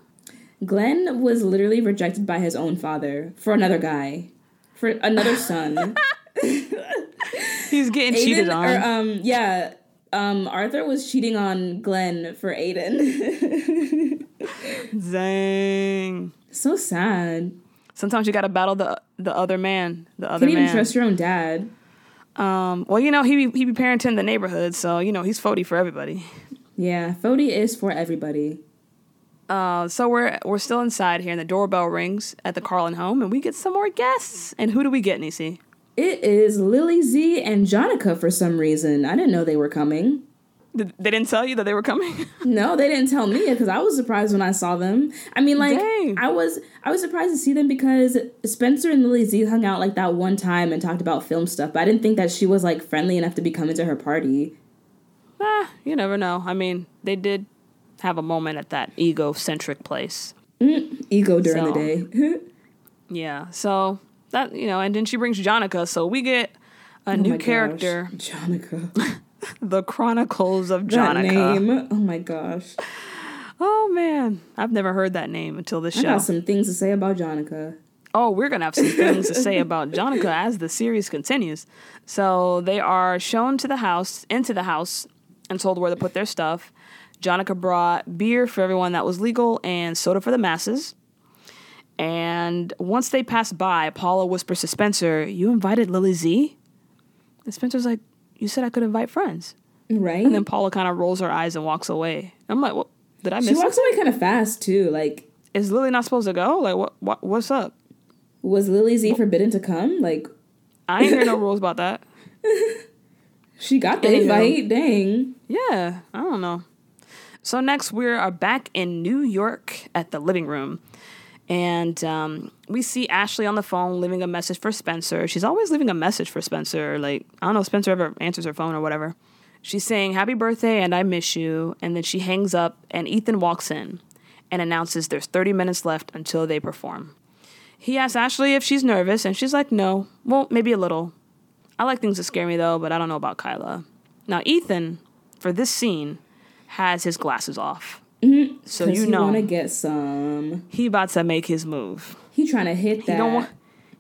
Glenn was literally rejected by his own father for another guy, for another son. [laughs] [laughs] He's getting cheated on. Or, um, yeah. Um, Arthur was cheating on Glenn for Aiden. Dang. so sad. Sometimes you gotta battle the the other man. The other Can't even trust your own dad. um, well, you know he be, he be parenting the neighborhood, so you know he's forty for everybody. Yeah, Fody is for everybody. Uh, so we're we're still inside here, and the doorbell rings at the Carlin home, and we get some more guests. And who do we get, Nisi? It is Lily Z and Jonica for some reason. I didn't know they were coming. They didn't tell you that they were coming. [laughs] No, they didn't tell me because I was surprised when I saw them. I mean, like Dang. I was I was surprised to see them because Spencer and Lily Z hung out like that one time and talked about film stuff, but I didn't think that she was like friendly enough to be coming to her party. ah, you never know. I mean, they did have a moment at that egocentric place. Ego during So. the day. [laughs] Yeah. So that you know, and then she brings Jonica. So we get a Oh new my gosh. character, Jonica. [laughs] [laughs] the Chronicles of that Jonica. name. Oh my gosh. Oh man, I've never heard that name until this I show. got some things to say about Jonica. Oh, we're gonna have some things to say [laughs] about Jonica as the series continues. So they are shown to the house, into the house, and told where to put their stuff. Jonica brought beer for everyone that was legal and soda for the masses. And once they pass by, Paula whispers to Spencer, "You invited Lily Z?" And Spencer's like, "You said I could invite friends." Right? And then Paula kind of rolls her eyes and walks away. I'm like, "What? Did I miss she walks something? away kind of fast too. Like, Is Lily not supposed to go? Like, what? What? What's up?" was Lily Z forbidden to come? Like, I ain't hear no [laughs] rules about that. she got the invite. Dang. Yeah, I don't know. So next we are back in New York at the living room, and um, we see Ashley on the phone leaving a message for Spencer. She's always leaving a message for Spencer. Like I don't know, if Spencer ever answers her phone or whatever. She's saying "Happy birthday" and "I miss you," and then she hangs up, and Ethan walks in and announces there's 30 minutes left until they perform. He asks Ashley if she's nervous, and she's like, "No, well, maybe a little." I like things that scare me though, but I don't know about Kyla. Now Ethan, for this scene, has his glasses off. So 'Cause you he know want to get some. he about to make his move. He trying to hit that. He don't want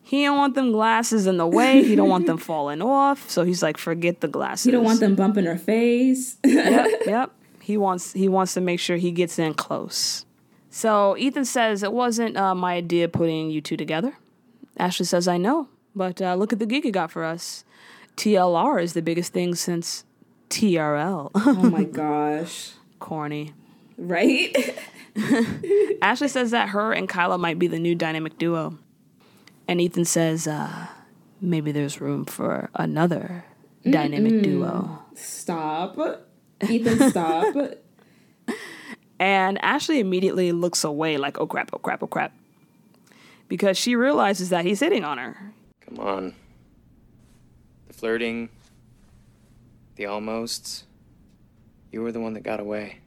he don't want them glasses in the way. He don't want them [laughs] falling off. So he's like, forget the glasses. he don't want them bumping her face. yep, [laughs] yep. He wants he wants to make sure he gets in close. So Ethan says it wasn't uh, my idea putting you two together. Ashley says I know, but uh, look at the gig you got for us. TLR is the biggest thing since TRL. oh my [laughs] gosh. Corny. Right? [laughs] Ashley says that her and Kyla might be the new dynamic duo. And Ethan says, uh, maybe there's room for another dynamic duo. stop. Ethan, stop. [laughs] And Ashley immediately looks away, like, oh crap, oh crap, oh crap. Because she realizes that he's hitting on her. Come on. The flirting, the almosts. You were the one that got away.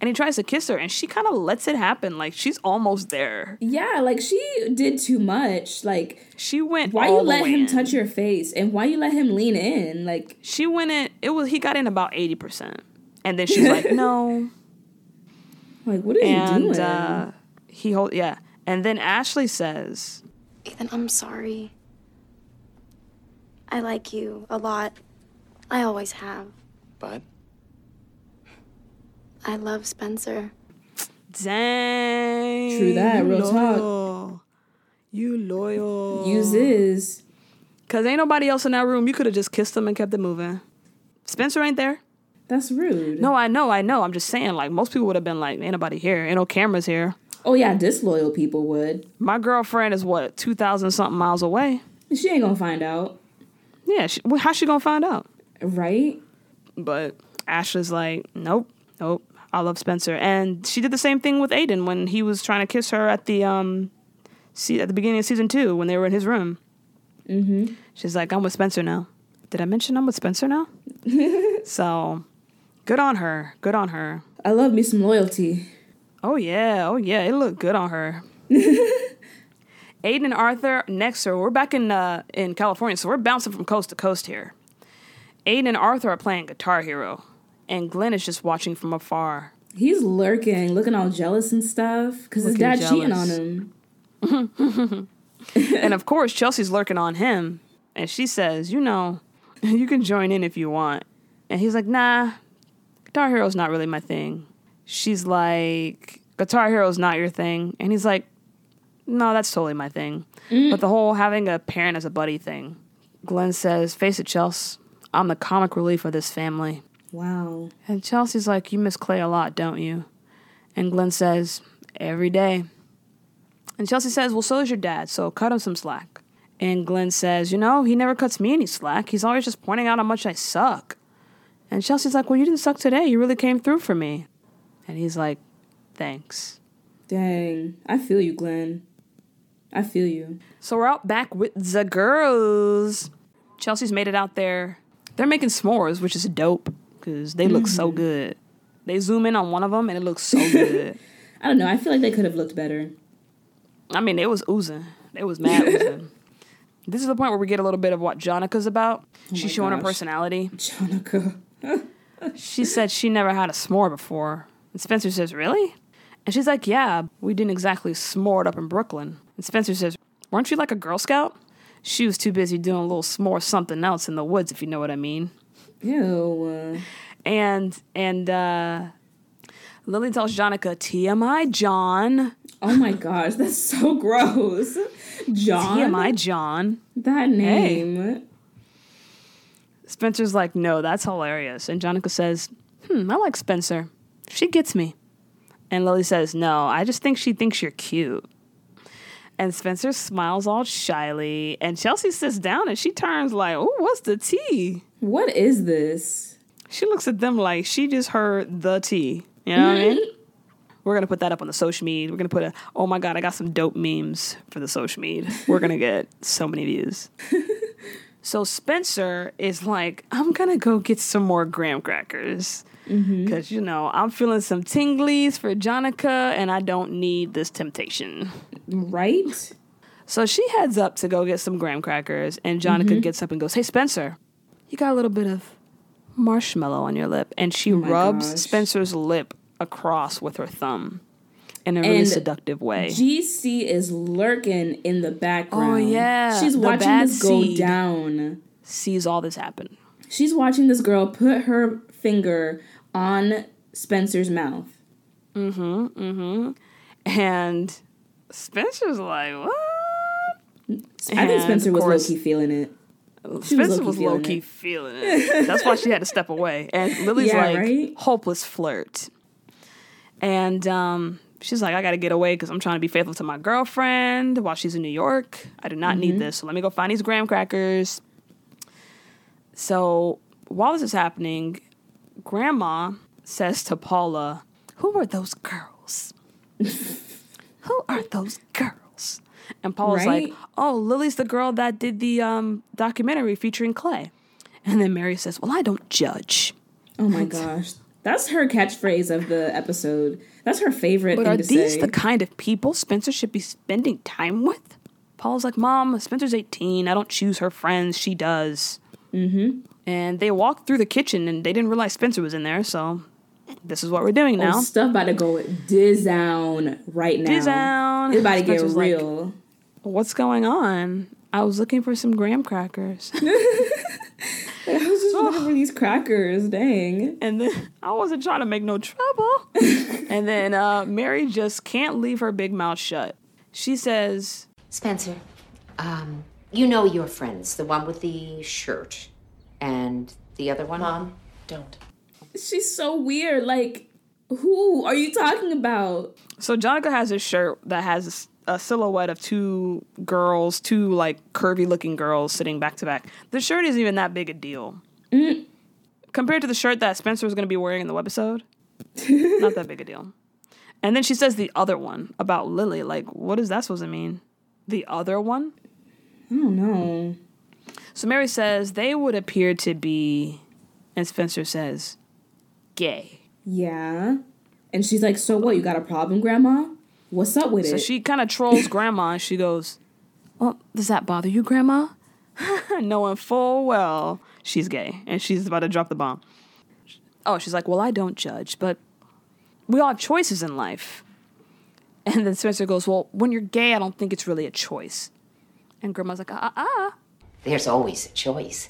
And he tries to kiss her, and she kind of lets it happen. Like, she's almost there. yeah, like she did too much. Like, She went why all you the let way him in. touch your face and why you let him lean in? Like, She went in, it was, he got in about 80%. And then she's like, no. [laughs] like what are you and doing? uh, he hold yeah. And then Ashley says, Ethan, I'm sorry. I like you a lot. I always have. But I love Spencer. "Dang, True that, you real talk. You loyal. Use is. Cause ain't nobody else in that room. You could have just kissed him and kept it moving. Spencer ain't there. That's rude. No, I know, I know. I'm just saying, like most people would have been like, "Ain't nobody here. Ain't no cameras here." Oh yeah, disloyal people would. My girlfriend is what two thousand something miles away. She ain't gonna find out, Yeah, she, how's she gonna find out? right? But Ashley's like, nope, nope. I love Spencer, and she did the same thing with Aiden when he was trying to kiss her at the um, see at the beginning of season two when they were in his room. Mm-hmm. She's like, I'm with Spencer now. Did I mention I'm with Spencer now? [laughs] so, good on her. Good on her. I love me some loyalty. Oh yeah, oh yeah, it looked good on her. [laughs] Aiden and Arthur next to her. We're back in uh, in California, so we're bouncing from coast to coast here. Aiden and Arthur are playing Guitar Hero, and Glenn is just watching from afar. He's lurking, looking all jealous and stuff, because his dad cheating on him. [laughs] and of course, Chelsea's lurking on him, and she says, "You know, [laughs] you can join in if you want." And he's like, "Nah, Guitar Hero's not really my thing." She's like, "Guitar Hero's not your thing," and he's like, "No, that's totally my thing." Mm. But the whole having a parent as a buddy thing. Glenn says, "Face it, Chelsea, I'm the comic relief of this family." Wow. And Chelsea's like, You miss Clay a lot, don't you? And Glenn says, Every day. And Chelsea says, Well, so is your dad, so cut him some slack. And Glenn says, You know, he never cuts me any slack. He's always just pointing out how much I suck. And Chelsea's like, Well, you didn't suck today. You really came through for me. And he's like, Thanks. Dang. I feel you, Glenn. I feel you. So we're out back with the girls. Chelsea's made it out there. They're making s'mores, which is dope because they look so mm-hmm. good. They zoom in on one of them and it looks so good. [laughs] I don't know. I feel like they could have looked better. I mean, it was oozing. It was mad oozing. [laughs] This is the point where we get a little bit of what Jonica's about. Oh she's showing her personality. Jonica. [laughs] She said she never had a s'more before. And Spencer says, Really? And she's like, Yeah, we didn't exactly s'more it up in Brooklyn. And Spencer says, Weren't you like a Girl Scout? She was too busy doing a little s'more something else in the woods, if you know what I mean. Ew. And and uh Lily tells Jonica, TMI John. Oh my gosh, that's so gross. John. TMI John. That name. Spencer's like, no, that's hilarious. And Jonica says, hmm, I like Spencer. She gets me. And Lily says, no, I just think she thinks you're cute. And Spencer smiles all shyly. And Chelsea sits down and she turns like, oh, what's the tea? What is this? She looks at them like she just heard the tea. You know what I mean? Mm-hmm. We're gonna put that up on the social media. We're gonna put a oh my god, I got some dope memes for the social media. We're gonna get so many views. [laughs] so Spencer is like, I'm gonna go get some more graham crackers. Mm-hmm. Cause you know, I'm feeling some tinglies for Jonica and I don't need this temptation. Right? So she heads up to go get some graham crackers, and Jonica mm-hmm. gets up and goes, Hey Spencer, you got a little bit of marshmallow on your lip. And she my rubs gosh. Spencer's lip across with her thumb in a really seductive way. GC is lurking in the background. Oh, yeah, She's the watching this go down. Sees all this happen. She's watching this girl put her finger on Spencer's mouth. Mm hmm. Mm hmm. And Spencer's like, What? I think Spencer was low key feeling it. Spencer was feeling low key it. feeling it. That's why she had to step away. And Lily's Yeah, like, right? hopeless flirt. And um, she's like, I got to get away because I'm trying to be faithful to my girlfriend while she's in New York. I do not Mm-hmm. need this. So let me go find these graham crackers. So while this is happening, Grandma says to Paula, Who are those girls? [laughs] Who are those girls? And Paula's Right? like, Oh, Lily's the girl that did the um, documentary featuring Clay. And then Mary says, Well, I don't judge. Oh my [laughs] gosh. That's her catchphrase of the episode. That's her favorite But thing are to these say. the kind of people Spencer should be spending time with? Paul's like, Mom, Spencer's 18. I don't choose her friends. She does. Mm-hmm. And they walked through the kitchen and they didn't realize Spencer was in there. So this is what we're doing Oh, now. stuff about to go down right now. Down. It's about to get Spencer's like, real. What's going on? I was looking for some graham crackers. [laughs] I was just looking for these crackers. Dang. and then I wasn't trying to make no trouble. [laughs] and then uh, Mary just can't leave her big mouth shut. She says, Spencer, um, you know your friends, the one with the shirt and the other one? Mom, don't. She's so weird. Like, who are you talking about? So Jonica has a shirt that has a silhouette of two girls, two like curvy looking girls sitting back to back. The shirt isn't even that big a deal. Mm. Compared to the shirt that Spencer was going to be wearing in the webisode, [laughs] not that big a deal. And then she says the other one about Lily. Like, what is that supposed to mean? The other one? I don't know. So Mary says they would appear to be, and Spencer says, gay. Yeah. And she's like, So what? You got a problem, Grandma? What's up with So it? So she kind of trolls grandma and she goes, Well, does that bother you, grandma? [laughs] Knowing full well she's gay and she's about to drop the bomb. Oh, she's like, Well, I don't judge, but we all have choices in life. And then Spencer goes, Well, when you're gay, I don't think it's really a choice. And grandma's like, Ah, ah, ah. There's always a choice.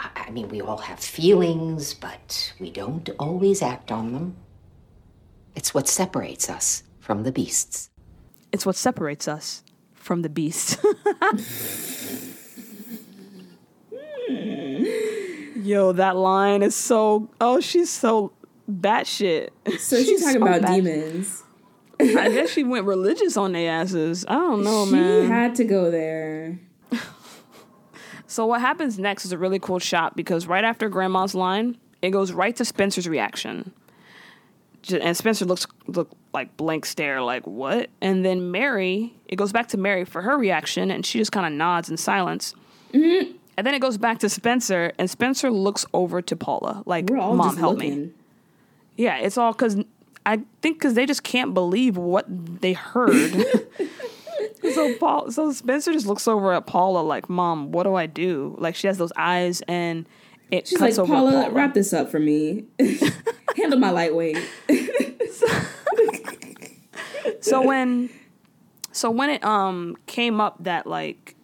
I, I mean, we all have feelings, but we don't always act on them. It's what separates us from the beasts. It's what separates us from the beasts. [laughs] Yo, that line is so. Oh, she's so batshit. so she's talking about bad- demons. I guess she went religious on their asses. I don't know, she man. had to go there. so what happens next is a really cool shot because right after Grandma's line, it goes right to Spencer's reaction. And Spencer looks look like blank stare, like what? And then Mary, it goes back to Mary for her reaction, and she just kind of nods in silence. Mm-hmm. And then it goes back to Spencer, and Spencer looks over to Paula, like, "Mom, help me." Yeah, it's all because I think because they just can't believe what they heard. [laughs] so Paul, so Spencer just looks over at Paula like, "Mom, what do I do?" Like she has those eyes, and it She's like, Paula, Paula. wrap this up for me. [laughs] Handle my lightweight. [laughs] so when, so when it um came up that like,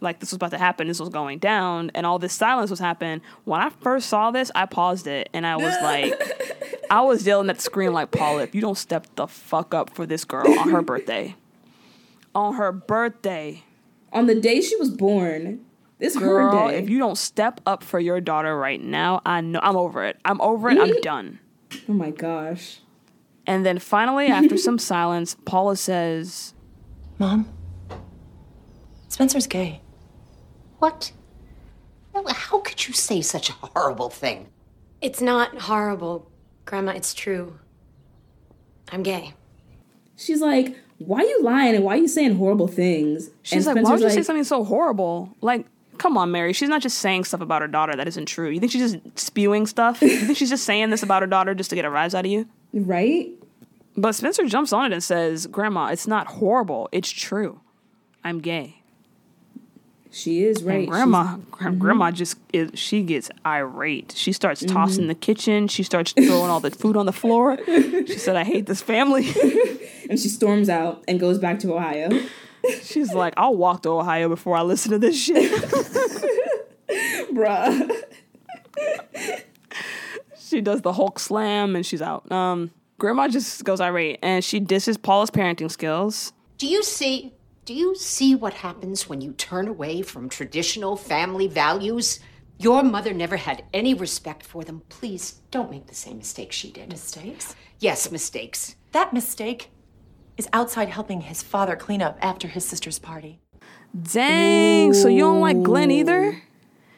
like this was about to happen, this was going down, and all this silence was happening. When I first saw this, I paused it, and I was [laughs] like, I was yelling at the screen like, Paula, if you don't step the fuck up for this girl on her birthday, on her birthday. On the day she was born, this Girl, her day. if you don't step up for your daughter right now, I know I'm over it. I'm over it. I'm [laughs] done. oh my gosh. And then finally, after some [laughs] silence, Paula says, Mom, Spencer's gay. What? How could you say such a horrible thing? It's not horrible, Grandma. It's true. I'm gay. She's like, why are you lying and why are you saying horrible things? She's and like, why would you Spencer's say something so horrible? Like, come on, Mary. She's not just saying stuff about her daughter that isn't true. You think she's just spewing stuff? you think she's just saying this about her daughter just to get a rise out of you? Right? But Spencer jumps on it and says, Grandma, it's not horrible. It's true. I'm gay. She is right. And grandma, Mhm. grandma just is, she gets irate. She starts Mm-hmm. tossing the kitchen. She starts throwing all the food on the floor. She said, "I hate this family." [laughs] and she storms out and goes back to Ohio. She's like, "I'll walk to Ohio before I listen to this shit." [laughs] Bruh. she does the Hulk slam and she's out. Um, grandma just goes irate and she disses Paula's parenting skills. Do you see? Do you see what happens when you turn away from traditional family values? Your mother never had any respect for them. Please don't make the same mistake she did. Mistakes? Yes, mistakes. That mistake is outside helping his father clean up after his sister's party. Dang! So you don't like Glenn either?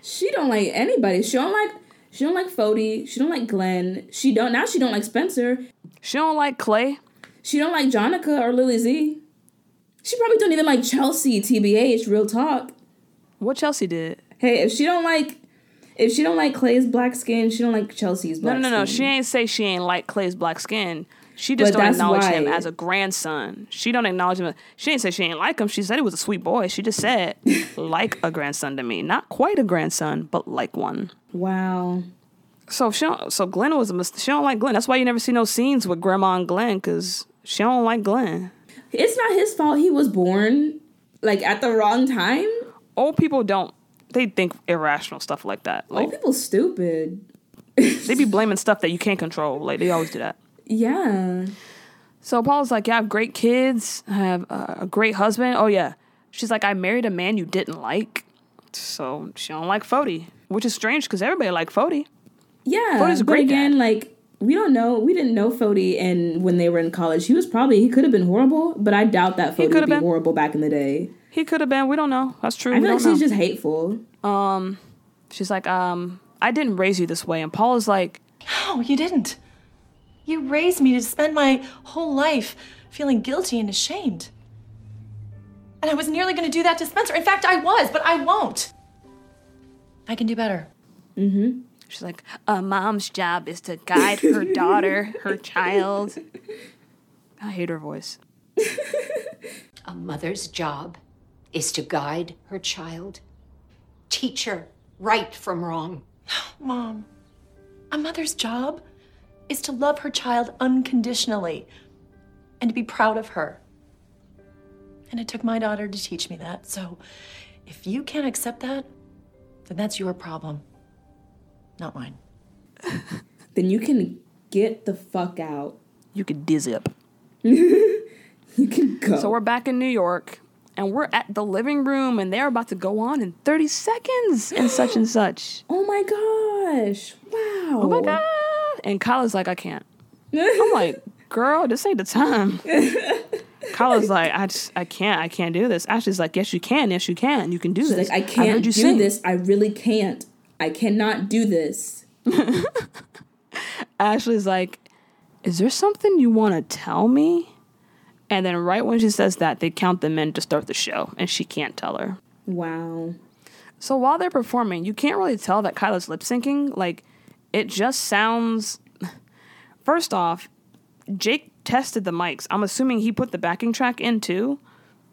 She don't like anybody. She don't like she don't like Fody. She don't like Glenn. She don't now she don't like Spencer. She don't like Clay. She don't like Jonica or Lily Z. She probably don't even like Chelsea, TBH, real talk. What Chelsea did? Hey, if she don't like if she don't like Clay's black skin, she don't like Chelsea's No, black no, no, no. skin. She ain't say she ain't like Clay's black skin. She just But don't acknowledge him as a grandson. She don't acknowledge him. She ain't say she ain't like him. She said he was a sweet boy. She just said [laughs] like a grandson to me, not quite a grandson, but like one. Wow. So she don't, so Glenn was a mis- she don't like Glenn. That's why you never see no scenes with Grandma and Glenn because she don't like Glenn. It's not his fault he was born like at the wrong time. Old people don't. They think irrational stuff like that. Like Old people stupid. they be [laughs] blaming stuff that you can't control. Like they always do that. Yeah. So Paul's like, yeah, I have great kids. I have uh, a great husband. Oh yeah. She's like, I married a man you didn't like. So she don't like Fody, which is strange because everybody like Fody. Yeah. Fody's a but great again, like we don't know. We didn't know Fody, and when they were in college, he was probably he could have been horrible, but I doubt that Fody would could've be been. horrible back in the day. He could have been. We don't know. That's true. I we feel like don't she's know. just hateful. Um, she's like, um, I didn't raise you this way, and Paul is like, No, you didn't. You raised me to spend my whole life feeling guilty and ashamed. And I was nearly going to do that to Spencer. In fact, I was, but I won't. I can do better. Mm-hmm. She's like, a mom's job is to guide her [laughs] daughter, her child. I hate her voice. [laughs] A mother's job is to guide her child, teach her right from wrong. [gasps] Mom, a mother's job is to love her child unconditionally and to be proud of her. And it took my daughter to teach me that. So if you can't accept that, then that's your problem, not mine. [laughs] Then you can get the fuck out. You could dizzy up. You can go. So we're back in New York, and we're at the living room, and they're about to go on in 30 seconds and such and such. [gasps] oh my gosh! Wow. Oh my God. And Kyla's like, I can't. I'm like, girl, this ain't the time. [laughs] Kyla's like, I just, I can't, I can't do this. Ashley's like, yes, you can, yes, you can, you can do She's this. like, I can't you do sing." this. I really can't. I cannot do this. [laughs] Ashley's like, Is there something you want to tell me? And then, right when she says that, they count them in to start the show, and she can't tell her. Wow. So while they're performing, you can't really tell that Kyla's lip syncing. Like, it just sounds. First off, Jake tested the mics. I'm assuming he put the backing track in too,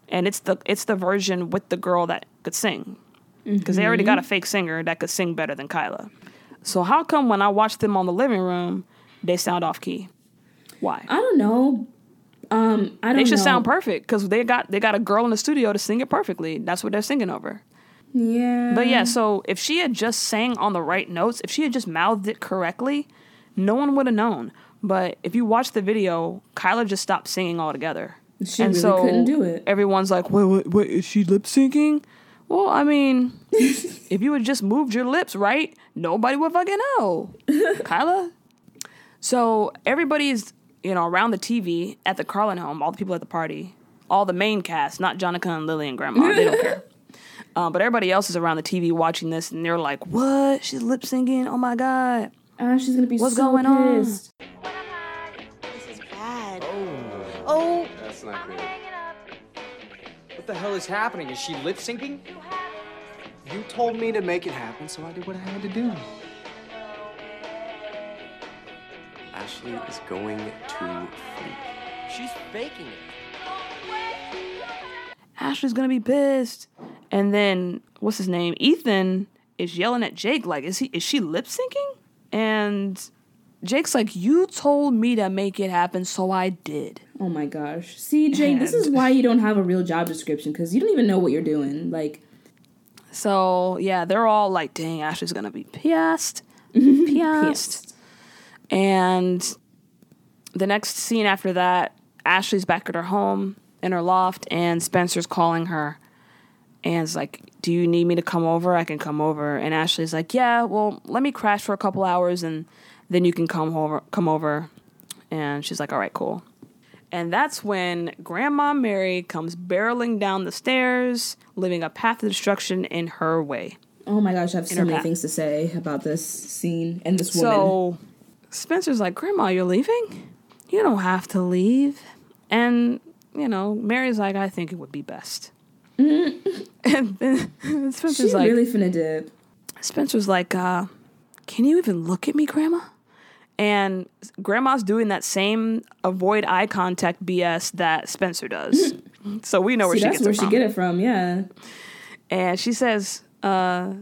and it's the it's the version with the girl that could sing, because they already got a fake singer that could sing better than Kyla. So how come when I watch them on the living room, they sound off key? Why? I don't know. Um, I don't They should know. sound perfect because they got they got a girl in the studio to sing it perfectly. That's what they're singing over. Yeah. But yeah, so if she had just sang on the right notes, if she had just mouthed it correctly, no one would have known. But if you watch the video, Kyla just stopped singing altogether. She really couldn't do it. Everyone's like, wait, wait, wait, is she lip syncing? Well, I mean, [laughs] if you had just moved your lips right, nobody would fucking know. [laughs] Kyla? So everybody's, you know, around the TV at the Carlin home, all the people at the party, all the main cast, not Jonica and Lily and Grandma, they don't care. [laughs] Um, but everybody else is around the TV watching this, and they're like, "What? She's lip syncing? Oh my god! She's gonna be What's so going on?" pissed. This is bad. Oh. That's not good. What the hell is happening? Is she lip syncing? You told me to make it happen, so I did what I had to do. Ashley is going to freak. She's faking it. Ashley's gonna be pissed." And then what's his name? Ethan is yelling at Jake, like, "Is he? Is she lip syncing?" And Jake's like, "You told me to make it happen, so I did." Oh my gosh. See, Jake, this is why you don't have a real job description because you don't even know what you're doing. Like, So yeah, they're all like, "Dang, Ashley's gonna be pissed, [laughs] pissed." And the next scene after that, Ashley's back at her home in her loft, and Spencer's calling her, and it's like, "Do you need me to come over? I can come over." And Ashley's like, "Yeah, well, let me crash for a couple hours, and then you can come over. Come over." And she's like, "All right, cool." And that's when Grandma Mary comes barreling down the stairs, living a path of destruction in her way. oh my gosh, I have so many path. things to say about this scene and this woman. So Spencer's like, Grandma, you're leaving? You don't have to leave. And, you know, Mary's like, I think it would be best. and then [laughs] Spencer's She's like, really finna dip. Spencer's like, uh, can you even look at me, Grandma? And Grandma's doing that same avoid eye contact BS that Spencer does. so we know where See, she that's gets where it she from. get it from, yeah. And she says, uh,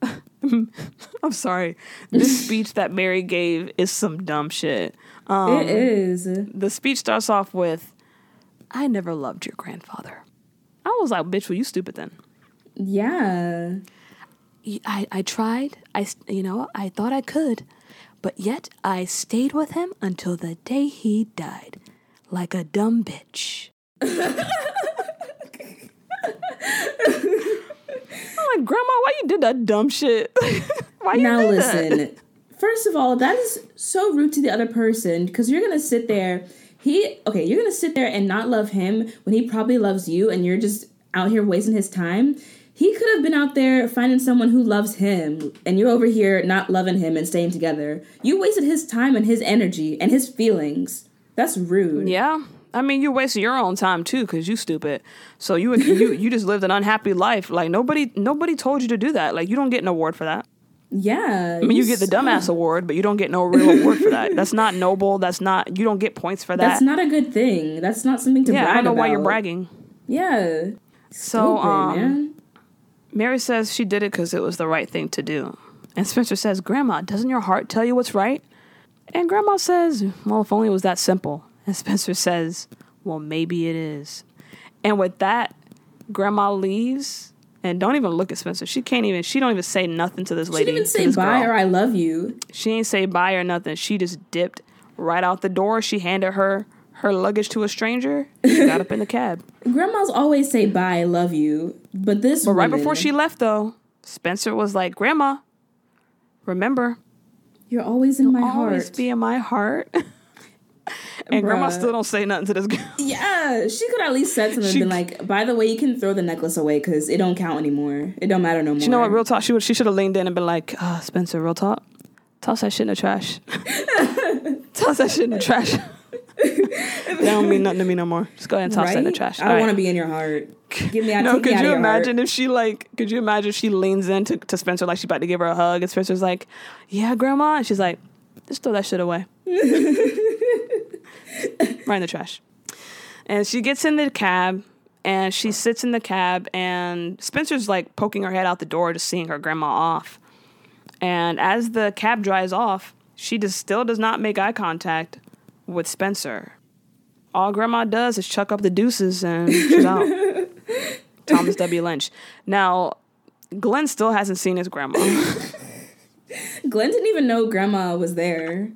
[laughs] I'm sorry. This [laughs] speech that Mary gave is some dumb shit. Um, it is. The speech starts off with, I never loved your grandfather. I was like, bitch, were you stupid then. Yeah. I, I tried. I, you know, I thought I could. But yet I stayed with him until the day he died. Like a dumb bitch. [laughs] I'm like, Grandma, why you did that dumb shit? [laughs] why you now did listen. that? First of all, that is so rude to the other person because you're gonna sit there. He okay, you're gonna sit there and not love him when he probably loves you, and you're just out here wasting his time. He could have been out there finding someone who loves him, and you're over here not loving him and staying together. You wasted his time and his energy and his feelings. That's rude. Yeah. I mean, you wasted your own time too, cause you stupid. So you you you just lived an unhappy life. Like nobody nobody told you to do that. Like you don't get an award for that. Yeah. I mean, you get the dumbass award, but you don't get no real award for that. That's not noble. That's not. You don't get points for that. That's not a good thing. That's not something to yeah, I don't know why you're bragging. Yeah. So, Stupid, um, man. Mary says she did it because it was the right thing to do. And Spencer says, Grandma, doesn't your heart tell you what's right? And Grandma says, Well, if only it was that simple. And [laughs] Spencer says, Well, maybe it is. And with that, Grandma leaves and don't even look at Spencer. She can't even, she don't even say nothing to this lady. She didn't even say bye girl. or I love you. She ain't say bye or nothing. She just dipped right out the door. She handed her her luggage to a stranger. She got up in the cab. [laughs] Grandmas always say bye, I love you. But this But right before she left, though, Spencer was like, "Grandma, remember, You're always in my always heart. Always be in my heart." [laughs] and Grandma still don't say nothing to this girl. [laughs] Yeah, she could at least said something and been like, by the way, you can throw the necklace away because it don't count anymore. It don't matter no more. You know what? Real talk. She would. She should have leaned in and been like, uh, "Spencer, real talk. Toss that shit in the trash." [laughs] toss that shit in the trash. [laughs] that don't mean nothing to me no more. Just go ahead and toss that in the trash. I don't All want to be in your heart. Give me out. No, could you your heart. imagine if she like? Could you imagine if she leans into to Spencer like she's about to give her a hug, and Spencer's like, "Yeah, grandma," and she's like, "Just throw that shit away." [laughs] right in the trash. And she gets in the cab and she sits in the cab and Spencer's like poking her head out the door just seeing her grandma off. And as the cab drives off, she just still does not make eye contact with Spencer. All grandma does is chuck up the deuces and she's out. [laughs] Thomas W. Lynch. Now, Glenn still hasn't seen his grandma. [laughs] Glenn didn't even know grandma was there.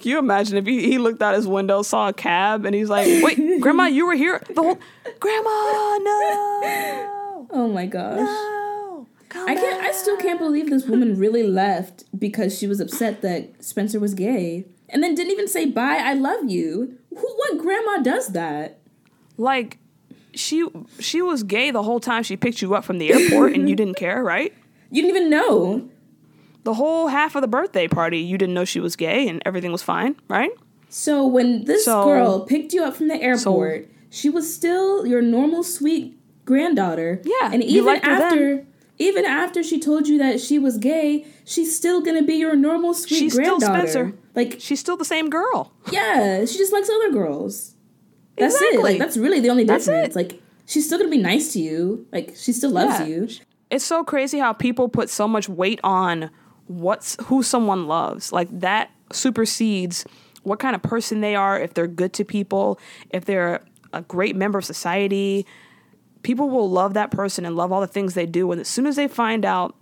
Can you imagine if he, he looked out his window, saw a cab, and he's like, "Wait, Grandma, you were here the whole [laughs] Grandma, no, Oh my gosh. no! I can't. I still can't believe this woman really left because she was upset that Spencer was gay, and then didn't even say bye. I love you. Who? What grandma does that? like she she was gay the whole time she picked you up from the airport, and you didn't care, right? [laughs] You didn't even know. The whole half of the birthday party, you didn't know she was gay, and everything was fine, right? So when this So- girl picked you up from the airport, she was still your normal sweet granddaughter. Yeah, and even after. then. Even after she told you that she was gay, she's still gonna be your normal sweet She's still granddaughter. Spencer. Like She's still the same girl. Yeah, she just likes other girls. That's it. Exactly. Like that's really the only difference. it. Like she's still gonna be nice to you. Like she still loves Yeah. you. It's so crazy how people put so much weight on what's who someone loves. Like that supersedes what kind of person they are, if they're good to people, if they're a great member of society. People will love that person and love all the things they do. And as soon as they find out,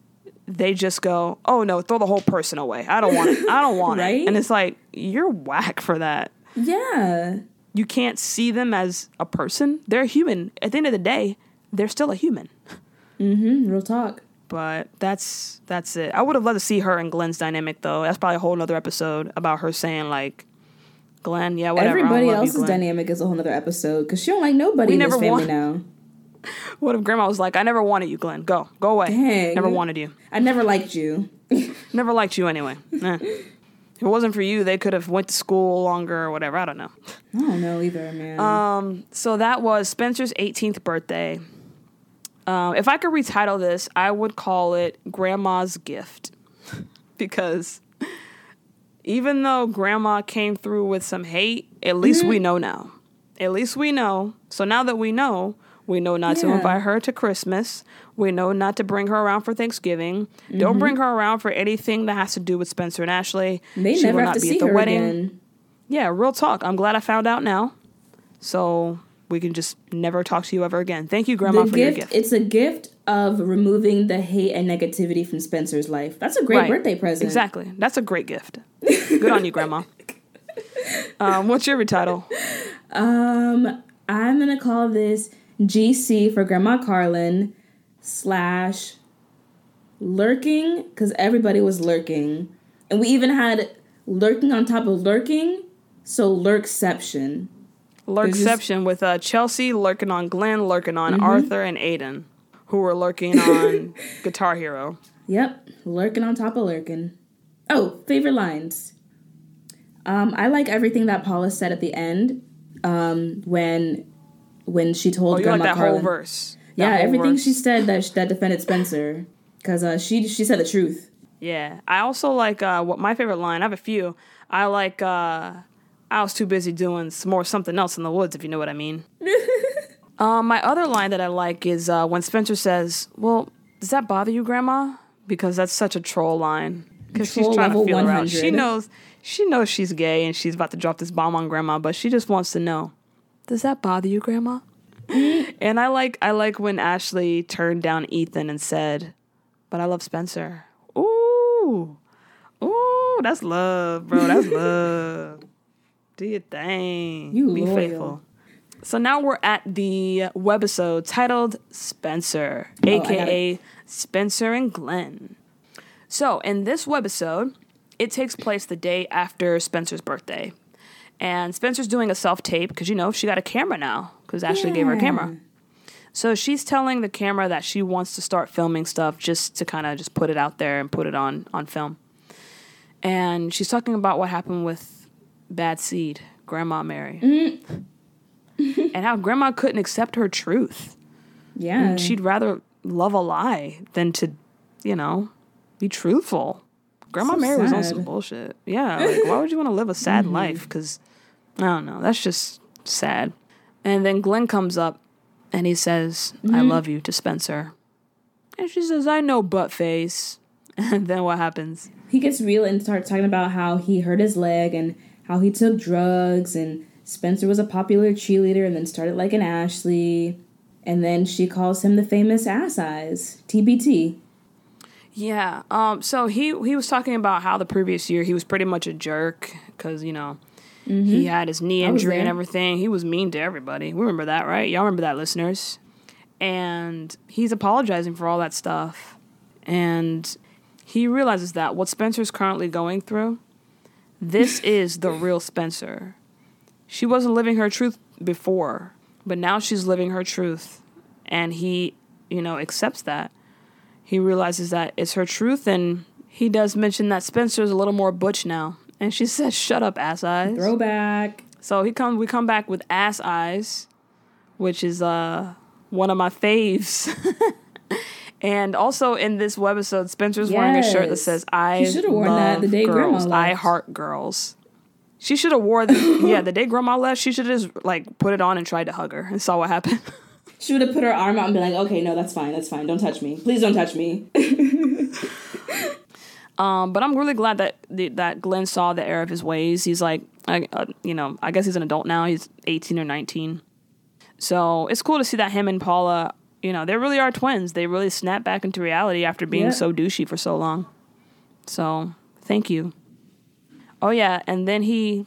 they just go, "Oh no, throw the whole person away. I don't want it. I don't want [laughs] Right? it." And it's like you're whack for that. Yeah. You can't see them as a person. They're human. At the end of the day, they're still a human. Mm-hmm. Real talk. But that's that's it. I would have loved to see her and Glenn's dynamic though. That's probably a whole nother episode about her saying like, Glenn, yeah, whatever. Everybody you, else's Glenn." dynamic is a whole nother episode because she don't like nobody We in this never family want- now. [laughs] What if Grandma was like, I never wanted you, Glenn. Go, go away. Dang. Never wanted you. I never liked you. [laughs] Never liked you anyway. [laughs] Eh. If it wasn't for you, they could have went to school longer or whatever. I don't know. I don't know either, man. Um, so that was Spencer's 18th birthday. Um, if I could retitle this, I would call it Grandma's Gift. [laughs] because even though Grandma came through with some hate, at least we know now. At least we know. So now that we know, we know not to invite her to Christmas. We know not to bring her around for Thanksgiving. Don't bring her around for anything that has to do with Spencer and Ashley. they She never will have not to be see at the her wedding. again. Yeah, real talk. I'm glad I found out now. So we can just never talk to you ever again. Thank you, Grandma, the for gift, your gift. It's a gift of removing the hate and negativity from Spencer's life. That's a great Right. birthday present. Exactly. That's a great gift. Good on you, Grandma. [laughs] Um, what's your retitle? Um, I'm gonna call this GC for Grandma Carlin slash lurking because everybody was lurking, and we even had lurking on top of lurking, so lurkception. Lurkception with uh, Chelsea lurking on Glenn, lurking on Mhm. Arthur and Aiden, who were lurking on [laughs] Guitar Hero. Yep, lurking on top of lurking. Oh, favorite lines. Um, I like everything that Paula said at the end. Um, when when she told Oh, you Grandma like that Carlin. whole verse? That Yeah, whole everything verse. she said that that defended Spencer, because uh, she she said the truth. Yeah. I also like uh, what my favorite line. I have a few. I like. Uh, I was too busy doing some more something else in the woods, if you know what I mean. [laughs] um, my other line that I like is uh, when Spencer says, "Well, does that bother you, Grandma?" Because that's such a troll line. Because she's trying to level feel her out. She knows. She knows she's gay and she's about to drop this bomb on Grandma, but she just wants to know, "Does that bother you, Grandma?" [laughs] and I like. I like when Ashley turned down Ethan and said, "But I love Spencer." Ooh, ooh, that's love, bro. That's [laughs] love. Do your thing. You Be loyal. faithful. So now we're at the webisode titled Spencer, Oh, aka Spencer and Glenn. So in this webisode, it takes place the day after Spencer's birthday. And Spencer's doing a self tape because, you know, she got a camera now because Ashley gave her a camera. So she's telling the camera that she wants to start filming stuff just to kind of just put it out there and put it on on film. And she's talking about what happened with bad seed, Grandma Mary. Mm-hmm. [laughs] and how Grandma couldn't accept her truth. Yeah. And she'd rather love a lie than to, you know, be truthful. Grandma So Mary was on some bullshit. Yeah, like why would you want to live a sad Mhm. life? Because I don't know, that's just sad. And then Glenn comes up and he says, "I Mhm. love you" to Spencer, and she says, "I know, butt face." [laughs] And then what happens? he gets real and starts talking about how he hurt his leg and how he took drugs and Spencer was a popular cheerleader and then started liking Ashley. And then she calls him the famous ass eyes. TBT. Yeah. Um. So he he was talking about how the previous year he was pretty much a jerk because you know he Mhm. had his knee injury and everything. He was mean to everybody. We remember that, right? Y'all remember that, listeners? And he's apologizing for all that stuff, and he realizes that what Spencer's currently going through, this is the real Spencer. She wasn't living her truth before, but now she's living her truth, and he, you know, accepts that he realizes that it's her truth and he does mention that Spencer's a little more butch now. And she [laughs] says, Shut up, ass eyes. Throwback. So he come we come back with ass eyes, which is uh one of my faves. [laughs] and also in this webisode, Spencer's wearing a shirt that says I She worn that the love day Grandma girls. I heart girls. She should have wore the [laughs] yeah, the day grandma left, she should have just like put it on and tried to hug her and saw what happened. [laughs] She would have put her arm out and been like, okay, no, that's fine, that's fine. Don't touch me. Please don't touch me. [laughs] Um, but I'm really glad that that Glenn saw the error of his ways. He's like, I, uh, you know, I guess he's an adult now. He's 18 or 19. So it's cool to see that him and Paula, you know, they really are twins. They really snap back into reality after being Yeah. so douchey for so long. So thank you. Oh yeah, and then he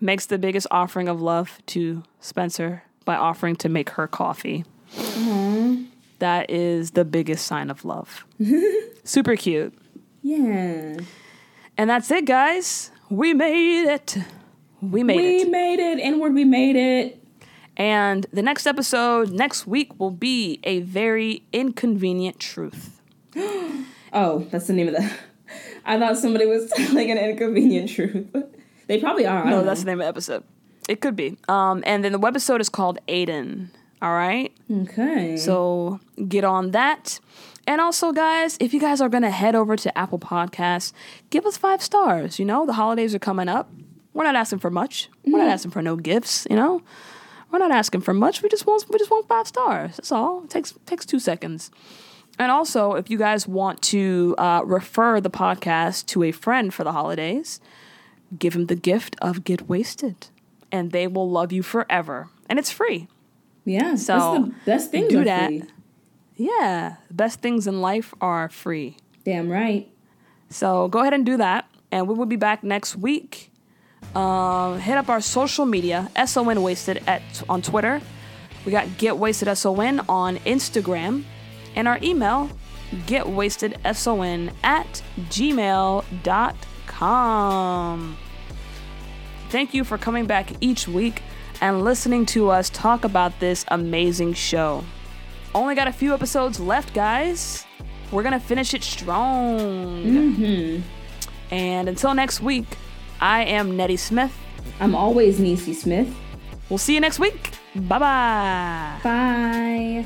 makes the biggest offering of love to Spencer by offering to make her coffee. Mm-hmm. That is the biggest sign of love. [laughs] Super cute. Yeah. And that's it, guys. We made it. We made we it. We made it. Inward, we made it. And the next episode next week will be a very inconvenient truth. [gasps] Oh, that's the name of the. [laughs] I thought somebody was [laughs] telling an inconvenient truth. [laughs] They probably are. No, that's know. the name of the episode. It could be. Um, and then the webisode is called Aiden. All right. Okay. So get on that. And also, guys, if you guys are gonna head over to Apple Podcasts, give us five stars. You know, the holidays are coming up. We're not asking for much. We're not asking for no gifts. You know, we're not asking for much. We just want we just want five stars. That's all. It takes takes two seconds. And also, if you guys want to uh, refer the podcast to a friend for the holidays, give them the gift of Get Wasted, and they will love you forever. And it's free. Yeah. So that's the best things do that. free. Yeah, the best things in life are free. Damn right. So go ahead and do that, and we will be back next week. Um, hit up our social media, SON Wasted at on Twitter. We got Get Wasted SON on Instagram, and our email, Get Wasted SON at gmail.com. Thank you for coming back each week and listening to us talk about this amazing show. Only got a few episodes left, guys. We're gonna finish it strong. Mm-hmm. And until next week, I am Nettie Smith. I'm always Niecy Smith. We'll see you next week. Bye bye. Bye.